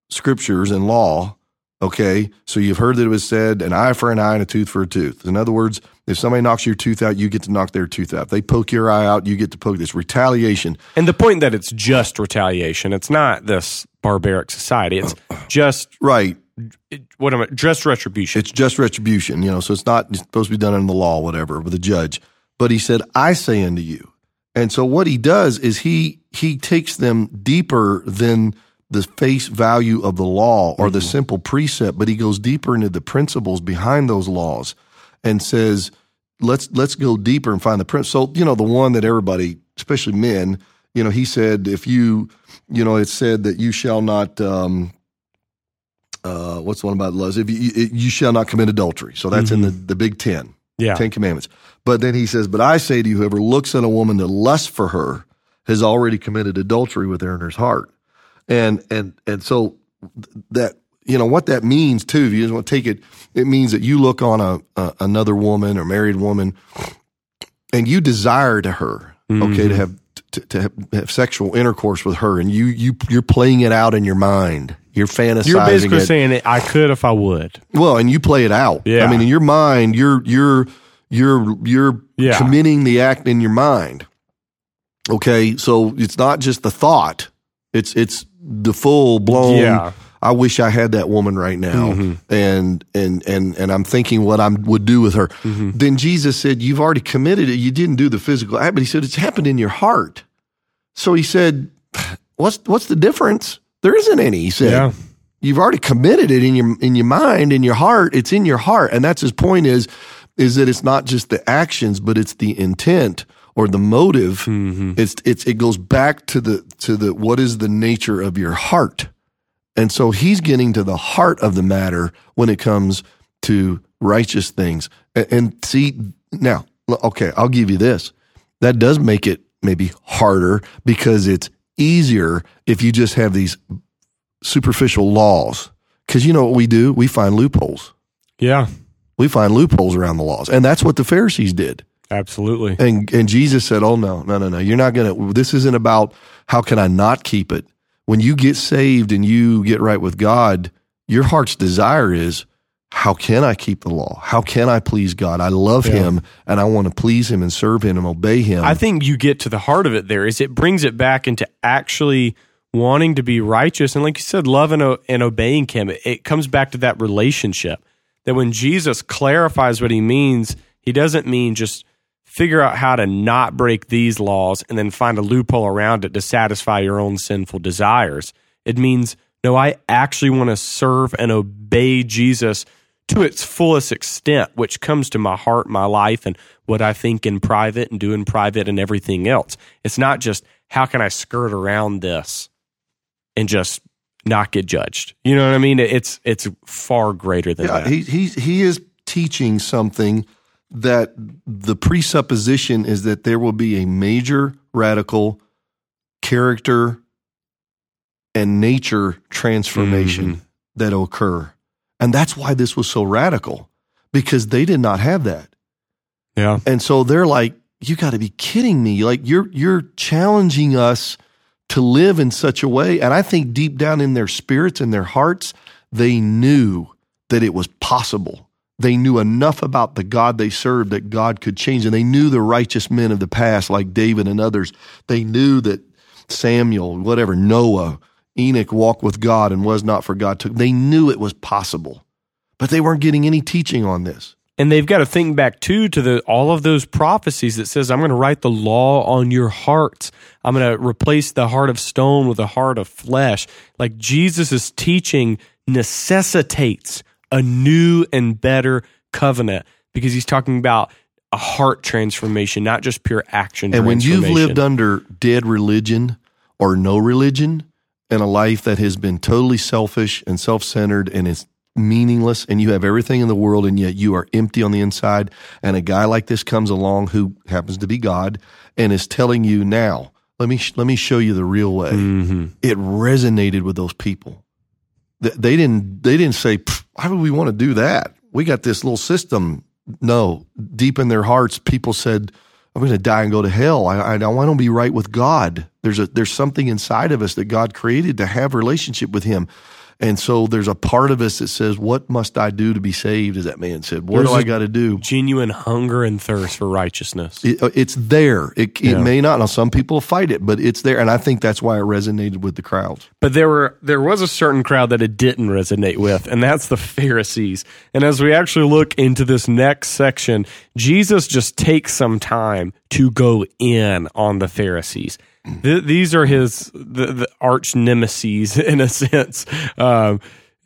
scriptures and law. Okay, so you've heard that it was said, an eye for an eye and a tooth for a tooth. In other words, if somebody knocks your tooth out, you get to knock their tooth out. If they poke your eye out, you get to poke this retaliation. and the point that it's just retaliation. It's not this barbaric society. It's just Right. What am I? Just retribution. It's just retribution, you know, so it's not supposed to be done in the law, whatever, with a judge. But he said, I say unto you. And so what he does is he he takes them deeper than the face value of the law or the simple precept, but he goes deeper into the principles behind those laws and says, let's let's go deeper and find the principle. So, you know, the one that everybody, especially men, you know, he said, if you, you know, it said that you shall not um uh, what's the one about lust? If you, you shall not commit adultery. So that's in the, the big 10, yeah. 10 commandments. But then he says, but I say to you, whoever looks at a woman to lust for her has already committed adultery with her in his heart. And, and, and so that, you know, what that means too, if you just want to take it, it means that you look on a, a another woman or married woman and you desire to her, okay, to have, to, to have, have sexual intercourse with her and you, you, you're playing it out in your mind. You're fantasizing You're basically it. saying it, I could if I would. Well, and you play it out. Yeah. I mean, in your mind, you're you're you're you're Yeah. committing the act in your mind. Okay, so it's not just the thought; it's it's the full blown. Yeah. I wish I had that woman right now, mm-hmm. and and and and I'm thinking what I would do with her. Mm-hmm. Then Jesus said, "You've already committed it. You didn't do the physical act, but He said it's happened in your heart." So He said, "What's what's the difference? There isn't any." He said, Yeah. you've already committed it in your in your mind in your heart it's in your heart and that's his point is is that it's not just the actions but it's the intent or the motive mm-hmm. it's it's it goes back to the to the what is the nature of your heart and so he's getting to the heart of the matter when it comes to righteous things and, and see now okay i'll give you this that does make it maybe harder because it's easier if you just have these superficial laws. Because you know what we do? We find loopholes. Yeah. We find loopholes around the laws. And that's what the Pharisees did. Absolutely. And and Jesus said, Oh no, no, no, no. You're not gonna this isn't about how can I not keep it. When you get saved and you get right with God, your heart's desire is how can I keep the law? How can I please God? I love Yeah. him and I want to please him and serve him and obey him. I think you get to the heart of it there is it brings it back into actually wanting to be righteous and like you said loving and obeying him it comes back to that relationship that when Jesus clarifies what he means he doesn't mean just figure out how to not break these laws and then find a loophole around it to satisfy your own sinful desires it means no I actually want to serve and obey Jesus to its fullest extent, which comes to my heart, my life, and what I think in private and do in private and everything else. It's not just how can I skirt around this and just not get judged. You know what I mean? It's it's far greater than Yeah, that. he he he is teaching something that the presupposition is that there will be a major radical character and nature transformation Mhm. that'll occur. And that's why this was so radical because they did not have that. yeah. And so they're like, you got to be kidding me. Like you're you're challenging us to live in such a way. And I think deep down in their spirits and their hearts, they knew that it was possible. They knew enough about the God they served that God could change. And they knew the righteous men of the past, like David and others. They knew that Samuel, whatever, Noah, Enoch walked with God and was not for God. They knew it was possible, but they weren't getting any teaching on this. And they've got to think back too to the all of those prophecies that says, I'm going to write the law on your hearts. I'm going to replace the heart of stone with a heart of flesh. Like Jesus' teaching necessitates a new and better covenant because he's talking about a heart transformation, not just pure action. And when you've lived under dead religion or no religion and a life that has been totally selfish and self centered and is meaningless, and you have everything in the world, and yet you are empty on the inside, and a guy like this comes along who happens to be God and is telling you now, let me, let me show you the real way. Mhm. It resonated with those people. They didn't, they didn't say, "Pff, why would we want to do that? We got this little system. No, deep in their hearts, people said, I'm going to die and go to hell. I, I, I want to be right with God. There's a there's something inside of us that God created to have relationship with Him, and so there's a part of us that says, "What must I do to be saved?" As that man said, "What There's do I got to do?" genuine hunger and thirst for righteousness. It, uh, it's there. It, it Yeah. may not. Now, some people fight it, but it's there, and I think that's why it resonated with the crowds. But there were there was a certain crowd that it didn't resonate with, and that's the Pharisees. And as we actually look into this next section, Jesus just takes some time to go in on the Pharisees. Th- these are his the, the arch nemesis in a sense, um,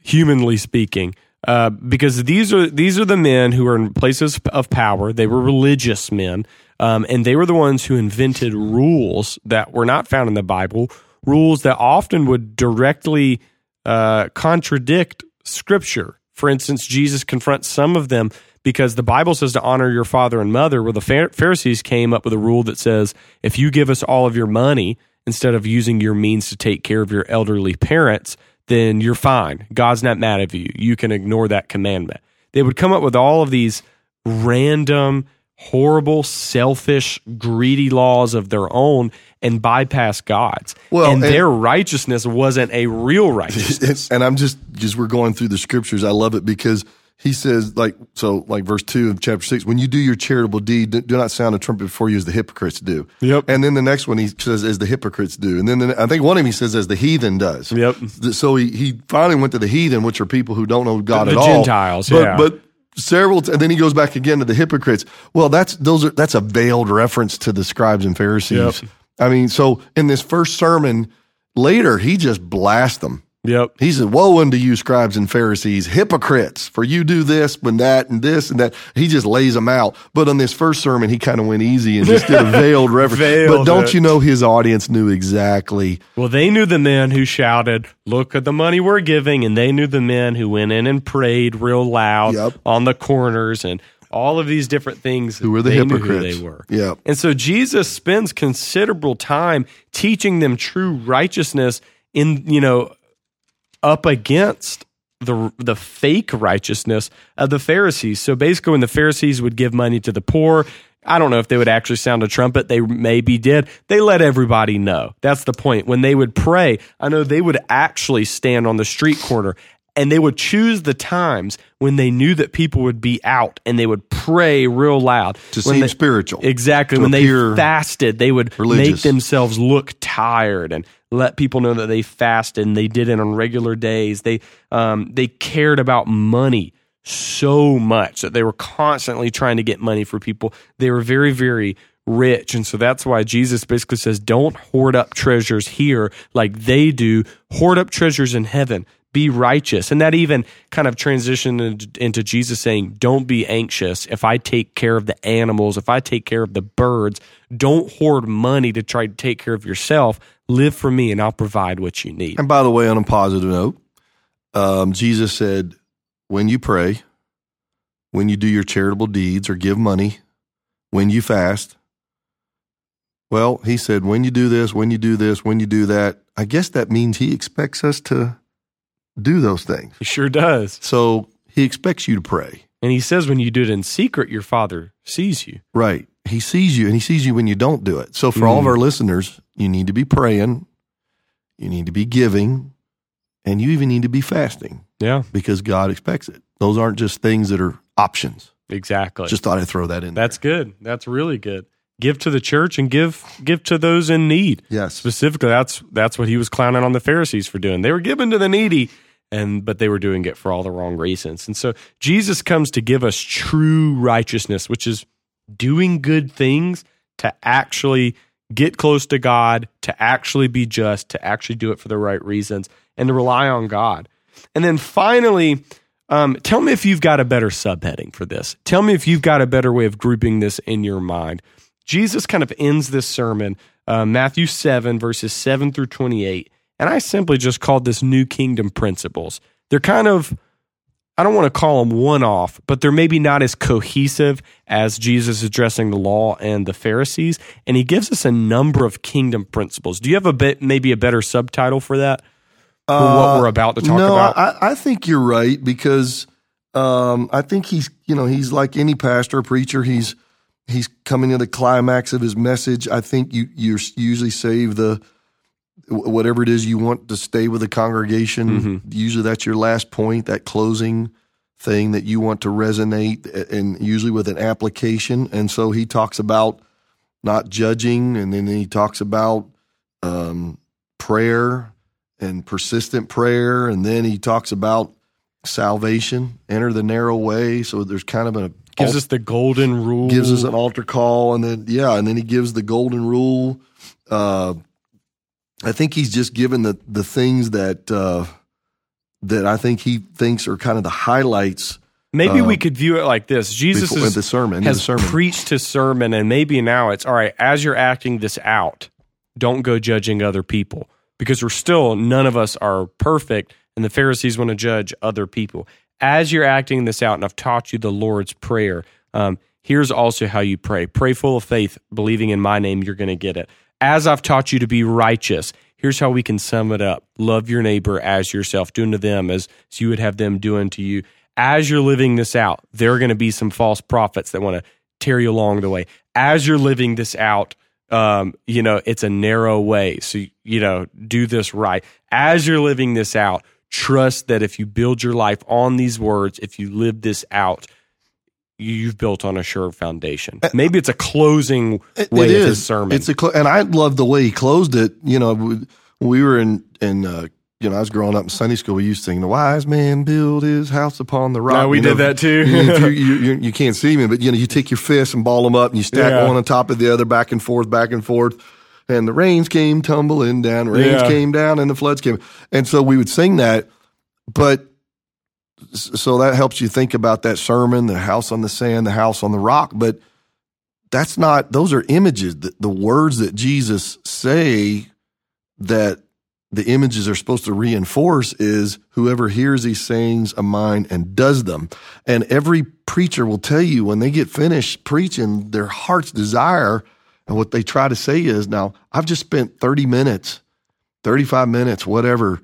humanly speaking. Uh, because these are these are the men who are in places of power. They were religious men, um, and they were the ones who invented rules that were not found in the Bible. Rules that often would directly uh, contradict Scripture. For instance, Jesus confronts some of them because the Bible says to honor your father and mother. Well, the Pharisees came up with a rule that says if you give us all of your money instead of using your means to take care of your elderly parents, then you're fine. God's not mad at you. You can ignore that commandment. They would come up with all of these random, horrible, selfish, greedy laws of their own and bypass God's. Well, and, and- their righteousness wasn't a real righteousness. and I'm just just we're going through the scriptures. I love it because he says like so like verse two of chapter six. When you do your charitable deed, do not sound a trumpet before you as the hypocrites do. Yep. And then the next one he says as the hypocrites do. And then the, I think one of them he says as the heathen does. Yep. So he he finally went to the heathen, which are people who don't know God The at all. Gentiles, But, yeah. But several t- and then he goes back again to the hypocrites. Well, that's those are that's a veiled reference to the scribes and Pharisees. Yep. I mean, so in this first sermon later, he just blasts them. Yep. He said, Woe unto you, scribes and Pharisees, hypocrites, for you do this and that and this and that. He just lays them out. But on this first sermon, he kind of went easy and just did a veiled reference. Veiled but don't it. you know his audience knew exactly? Well, they knew the men who shouted, Look at the money we're giving. And they knew the men who went in and prayed real loud Yep. on the corners and all of these different things. Who were the they knew hypocrites. they were. Yep. And so Jesus spends considerable time teaching them true righteousness in, you know, up against the the fake righteousness of the Pharisees. So basically when the Pharisees would give money to the poor, I don't know if they would actually sound a trumpet. They maybe did. They let everybody know. That's the point. When they would pray, I know they would actually stand on the street corner and they would choose the times when they knew that people would be out and they would pray real loud To When seem they- spiritual. Exactly. When they fasted, they would make themselves look tired and let people know that they fasted and they did it on regular days. They um, they cared about money so much that they were constantly trying to get money for people. They were very, very rich. And so that's why Jesus basically says, don't hoard up treasures here like they do. Hoard up treasures in heaven be righteous. And that even kind of transitioned into Jesus saying, Don't be anxious. If I take care of the animals, if I take care of the birds, don't hoard money to try to take care of yourself. Live for me and I'll provide what you need. And by the way, on a positive note, um, Jesus said, when you pray, when you do your charitable deeds or give money, when you fast, well, he said, when you do this, when you do this, when you do that, I guess that means he expects us to do those things. He sure does. So he expects you to pray. And he says, when you do it in secret, your father sees you. Right. He sees you and he sees you when you don't do it. So for all of Mm. our listeners, you need to be praying, you need to be giving, and you even need to be fasting Yeah, because God expects it. Those aren't just things that are options. exactly. Just thought I'd throw that in. there. That's good. That's really good. Give to the church and give give to those in need. yes. Specifically, that's that's what he was clowning on the Pharisees for doing. They were giving to the needy, and but they were doing it for all the wrong reasons. And so Jesus comes to give us true righteousness, which is doing good things to actually get close to God, to actually be just, to actually do it for the right reasons, and to rely on God. And then finally, um, tell me if you've got a better subheading for this. Tell me if you've got a better way of grouping this in your mind. Jesus kind of ends this sermon, uh, Matthew 7, verses 7 through 28. And I simply just called this New Kingdom principles. They're kind of, I don't want to call them one off, but they're maybe not as cohesive as Jesus addressing the law and the Pharisees. And he gives us a number of kingdom principles. Do you have a bit, maybe a better subtitle for that? For what we're about to talk no, about? I, I think you're right because um, I think he's, you know, he's like any pastor, or preacher. He's he's coming to the climax of his message. I think you you usually save the whatever it is you want to stay with the congregation. Mm-hmm. Usually that's your last point, that closing thing that you want to resonate, and usually with an application. And so he talks about not judging, and then he talks about um, prayer and persistent prayer, and then he talks about salvation, enter the narrow way. So there's kind of a gives us the golden rule. gives us an altar call, and then yeah, and then he gives the golden rule. Uh, I think he's just given the the things that uh, that I think he thinks are kind of the highlights Maybe uh, we could view it like this: Jesus before is, the sermon. has the sermon. preached his sermon, and maybe now it's all right. As you're acting this out, don't go judging other people because we're still none of us are perfect, and the Pharisees want to judge other people. As you're acting this out, and I've taught you the Lord's prayer. Um, here's also how you pray: pray full of faith, believing in my name. You're going to get it. As I've taught you to be righteous. Here's how we can sum it up: love your neighbor as yourself, doing to them as, as you would have them doing to you as you're living this out, there are going to be some false prophets that want to tear you along the way. As you're living this out, um, you know, it's a narrow way. So, you know, do this right. As you're living this out, trust that if you build your life on these words, if you live this out, you've built on a sure foundation. Maybe it's a closing It- way it of is. his sermon. It's a cl- and I love the way he closed it. You know, we, we were in in uh, you know I was growing up in Sunday school. We used to sing the wise man build his house upon the rock. No, we You did know, that too. you, you, you, you, you can't see me, but you know you take your fists and ball them up, and you stack Yeah. one on top of the other, back and forth, back and forth. And the rains came tumbling down, rains Yeah. came down, and the floods came. And so we would sing that, but so that helps you think about that sermon, the house on the sand, the house on the rock. But that's not; those are images. The, the words that Jesus say that the images are supposed to reinforce is whoever hears these sayings of mine and does them. And every preacher will tell you when they get finished preaching, their heart's desire and what they try to say is, now I've just spent 30 minutes, 35 minutes, whatever,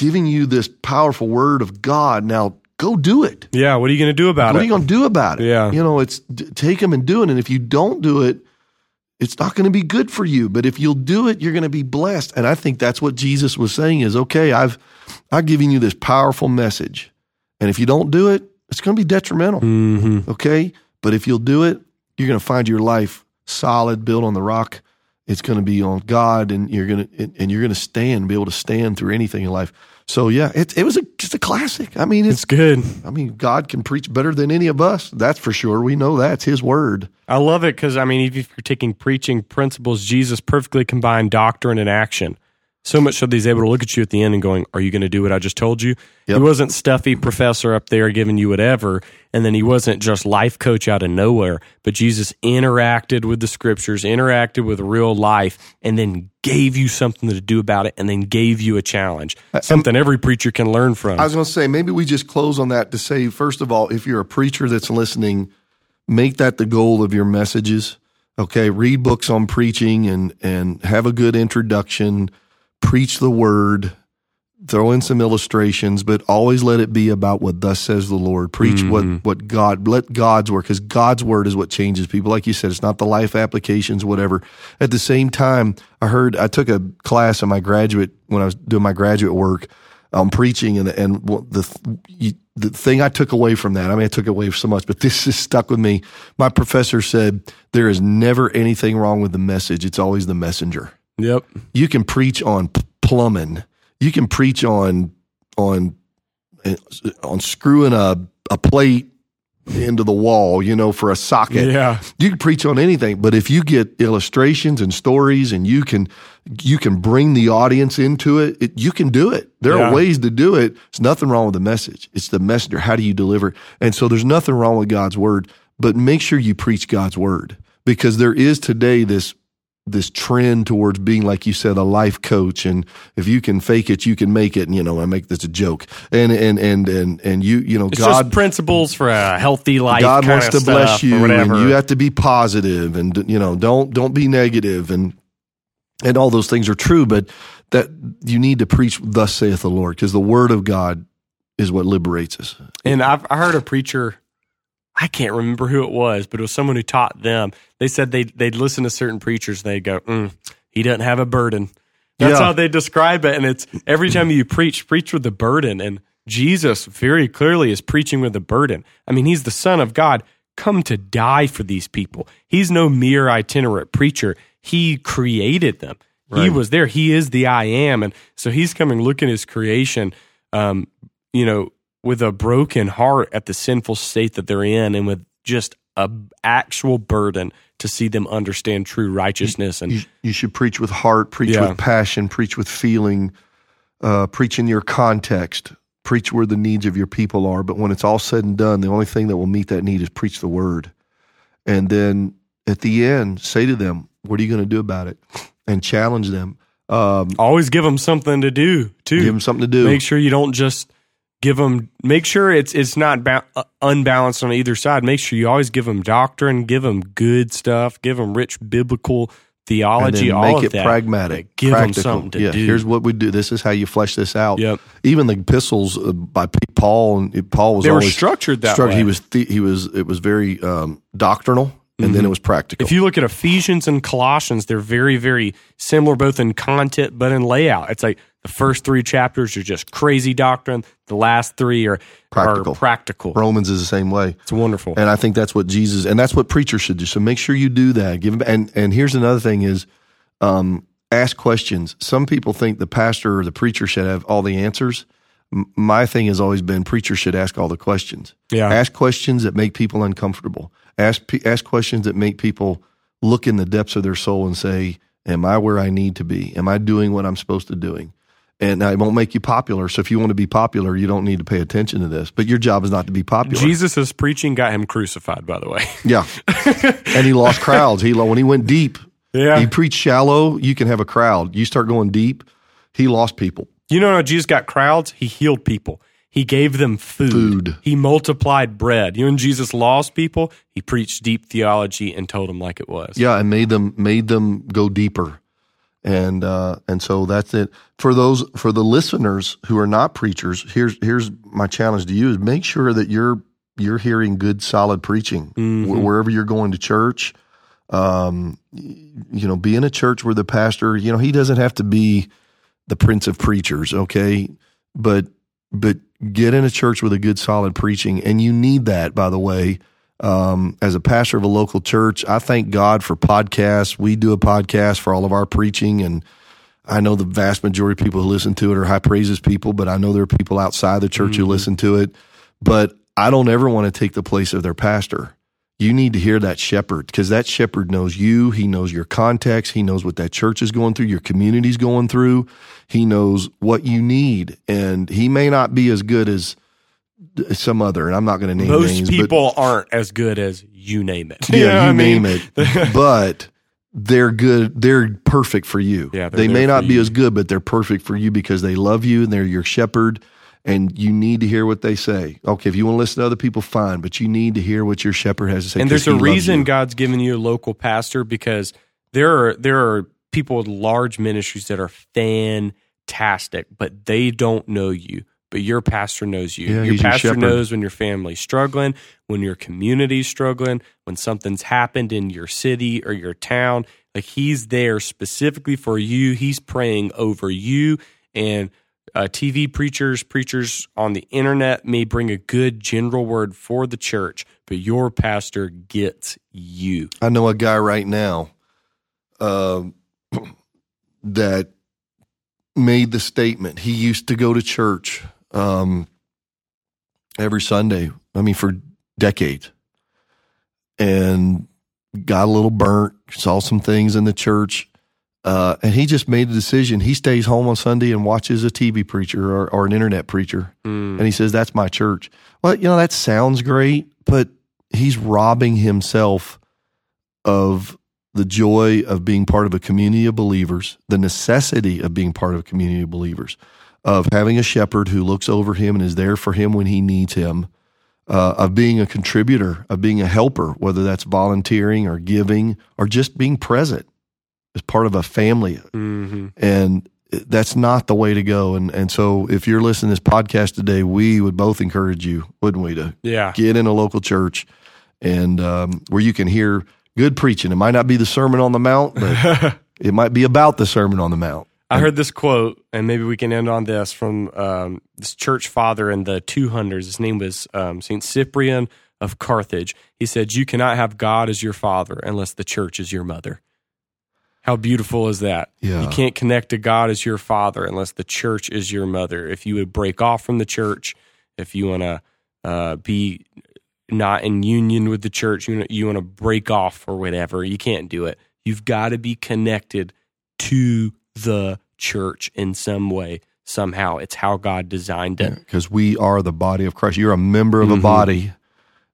giving you this powerful word of God. Now go do it. yeah. What are you going to do about it? What are you going to do about it? Yeah. You know, it's d- take them and do it. And if you don't do it, it's not going to be good for you. But if you'll do it, you're going to be blessed. And I think that's what Jesus was saying is, okay, I've, I've given you this powerful message. And if you don't do it, it's going to be detrimental. hmm Okay. But if you'll do it, you're going to find your life solid, built on the rock. It's going to be on God, and you're going to and you're going to stand, be able to stand through anything in life. So yeah, it it was a, just a classic. I mean, it's It's good. I mean, God can preach better than any of us. That's for sure. We know that's His word. I love it because I mean, if you're taking preaching principles, Jesus perfectly combined doctrine and action. So much so that he's able to look at you at the end and going, Are you going to do what I just told you? Yep. He wasn't stuffy professor up there giving you whatever. And then he wasn't just life coach out of nowhere, but Jesus interacted with the scriptures, interacted with real life, and then gave you something to do about it and then gave you a challenge. Uh, something every preacher can learn from. I was going to say, maybe we just close on that to say, first of all, if you're a preacher that's listening, make that the goal of your messages. Okay, read books on preaching and and have a good introduction. Preach the word. Throw in some illustrations, but always let it be about what thus says the Lord. Preach what mm-hmm. what God let God's work, because God's word is what changes people. Like you said, it's not the life applications, whatever. At the same time, I heard I took a class in my graduate when I was doing my graduate work on preaching, and and the you, the thing I took away from that, I mean, I took away so much, but this has stuck with me. My professor said there is never anything wrong with the message; it's always the messenger. Yep. You can preach on plumbing. You can preach on on eh, on screwing a a plate into the wall, you know, for a socket. Yeah. You can preach on anything, but if you get illustrations and stories and you can you can bring the audience into it, it you can do it. There Yeah. are ways to do it. There's nothing wrong with the message. It's the messenger. How do you deliver? And so there's nothing wrong with God's word, but make sure you preach God's word because there is today this this trend towards being like you said a life coach and if you can fake it you can make it and you know I make this a joke and and and and and you you know It's God just principles for a healthy life. God wants to bless you, and you have to be positive, and you know, don't don't be negative, and and all those things are true. But that you need to preach, "Thus saith the Lord," because the Word of God is what liberates us. And I've I heard a preacher, I can't remember who it was, but it was someone who taught them. They said they they'd listen to certain preachers and they'd go, mm, "He doesn't have a burden." That's Yeah. how they describe it. And it's every time you preach, preach with a burden. And Jesus very clearly is preaching with a burden. I mean, he's the Son of God, come to die for these people. He's no mere itinerant preacher. He created them. He was there. He is the I am. And so he's coming looking at his creation, um, you know, with a broken heart at the sinful state that they're in and with just a actual burden to see them understand true righteousness and You, you should preach with heart, preach Yeah. with passion, preach with feeling, uh, preach in your context, preach where the needs of your people are. But when it's all said and done, the only thing that will meet that need is preach the Word, and then at the end, say to them, "What are you going to do about it?" and challenge them. Um, always give them something to do too. give them something to do. Make sure you don't just give them. Make sure it's it's not ba- uh, unbalanced on either side. Make sure you always give them doctrine, give them good stuff, give them rich biblical theology. all make of it that. pragmatic. Give practical. something to yeah, do. here's what we do. This is how you flesh this out. Yep. Even the epistles uh, by Paul and Paul was They were structured that structured. way. He was the, he was it was very um, doctrinal, and then it was practical. If you look at Ephesians and Colossians, they're very, very similar both in content but in layout. It's like the first three chapters are just crazy doctrine. The last three are Practical. Are practical. Romans is the same way. It's wonderful. And I think that's what Jesus and that's what preachers should do. So make sure you do that. Give 'em- and and here's another thing is um, ask questions. Some people think the pastor or the preacher should have all the answers. M- My thing has always been preachers should ask all the questions. Yeah. Ask questions that make people uncomfortable. Ask ask questions that make people look in the depths of their soul and say, "Am I where I need to be? Am I doing what I'm supposed to doing?" And now, it won't make you popular. So if you want to be popular, you don't need to pay attention to this. But your job is not to be popular. Jesus' preaching got him crucified, by the way. Yeah, and he lost crowds. He when he went deep, Yeah. he preached shallow. You can have a crowd. You start going deep, he lost people. You know how Jesus got crowds? He healed people. He gave them food. Food. He multiplied bread. You know, when Jesus lost people, he preached deep theology and told them like it was. Yeah, and made them made them go deeper, and uh, and so that's it for those for the listeners who are not preachers. Here's here's my challenge to you: is make sure that you're you're hearing good, solid preaching Wh- wherever you're going to church. Um, you know, be in a church where the pastor, you know, he doesn't have to be the prince of preachers, okay? But but get in a church with a good, solid preaching, and you need that, by the way. Um, as a pastor of a local church, I thank God for podcasts. We do a podcast for all of our preaching, and I know the vast majority of people who listen to it are high praises people, but I know there are people outside the church who listen to it. But I don't ever want to take the place of their pastor. you need to hear that shepherd because that shepherd knows you. He knows your context. He knows what that church is going through, your community's going through. He knows what you need. And he may not be as good as some other, and I'm not going to name Most names. people aren't as good as you name it. but, You know yeah, you I mean? name it. but they're good. They're perfect for you. Yeah, they're may not be you. as good, but they're perfect for you because they love you and they're your shepherd. And you need to hear what they say. Okay, if you want to listen to other people, fine, but you need to hear what your shepherd has to say. And there's a reason. God's given you a local pastor because there are there are people with large ministries that are fantastic, but they don't know you. But your pastor knows you. Yeah, your he's your pastor knows when your family's struggling, when your community's struggling, when something's happened in your city or your town. Like he's there specifically for you. He's praying over you and uh, TV preachers, preachers on the internet may bring a good general word for the church, but your pastor gets you. I know a guy right now um that made the statement. He used to go to church um, every Sunday. I mean, for decades, and got a little burnt. Saw some things in the church, uh, and he just made a decision. He stays home on Sunday and watches a TV preacher or, or an internet preacher, and he says, "That's my church." Well, you know that sounds great, but he's robbing himself of the joy of being part of a community of believers, the necessity of being part of a community of believers, of having a shepherd who looks over him and is there for him when he needs him, uh, of being a contributor, of being a helper, whether that's volunteering or giving or just being present as part of a family. Mm-hmm. And that's not the way to go. And and so if you're listening to this podcast today, we would both encourage you, wouldn't we, to Yeah. get in a local church and um, where you can hear good preaching. It might not be the Sermon on the Mount, but it might be about the Sermon on the Mount. I heard this quote, and maybe we can end on this from um, this church father in the 200s. His name was um, St. Cyprian of Carthage. He said, You cannot have God as your father unless the church is your mother. How beautiful is that? Yeah. You can't connect to God as your father unless the church is your mother. If you would break off from the church, if you want to uh, be not in union with the church, you, you want to break off or whatever, you can't do it. You've got to be connected to the church in some way, somehow. It's how God designed it. Because we are the body of Christ. You're a member of a Mhm. body,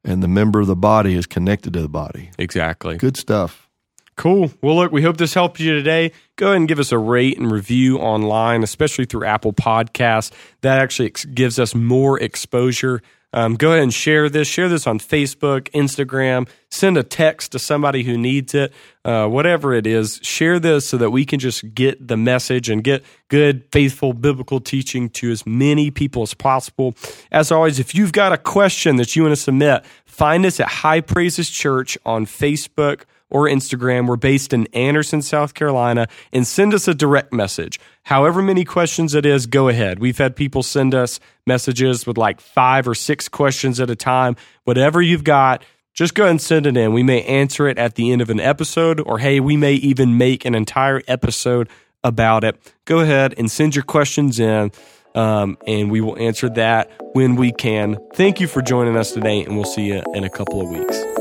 and the member of the body is connected to the body. Exactly. Good stuff. Cool. Well, look, we hope this helped you today. Go ahead and give us a rate and review online, especially through Apple Podcasts. That actually ex- gives us more exposure. Um, go ahead and share this. Share this on Facebook, Instagram. Send a text to somebody who needs it. Uh, whatever it is, share this so that we can just get the message and get good, faithful biblical teaching to as many people as possible. As always, if you've got a question that you want to submit, find us at High Praises Church on Facebook or Instagram. We're based in Anderson, South Carolina, and send us a direct message. However many questions it is, go ahead. We've had people send us messages with like five or six questions at a time. Whatever you've got, just go ahead and send it in. We may answer it at the end of an episode, or hey, we may even make an entire episode about it. Go ahead and send your questions in. Um, and we will answer that when we can. Thank you for joining us today, and we'll see you in a couple of weeks.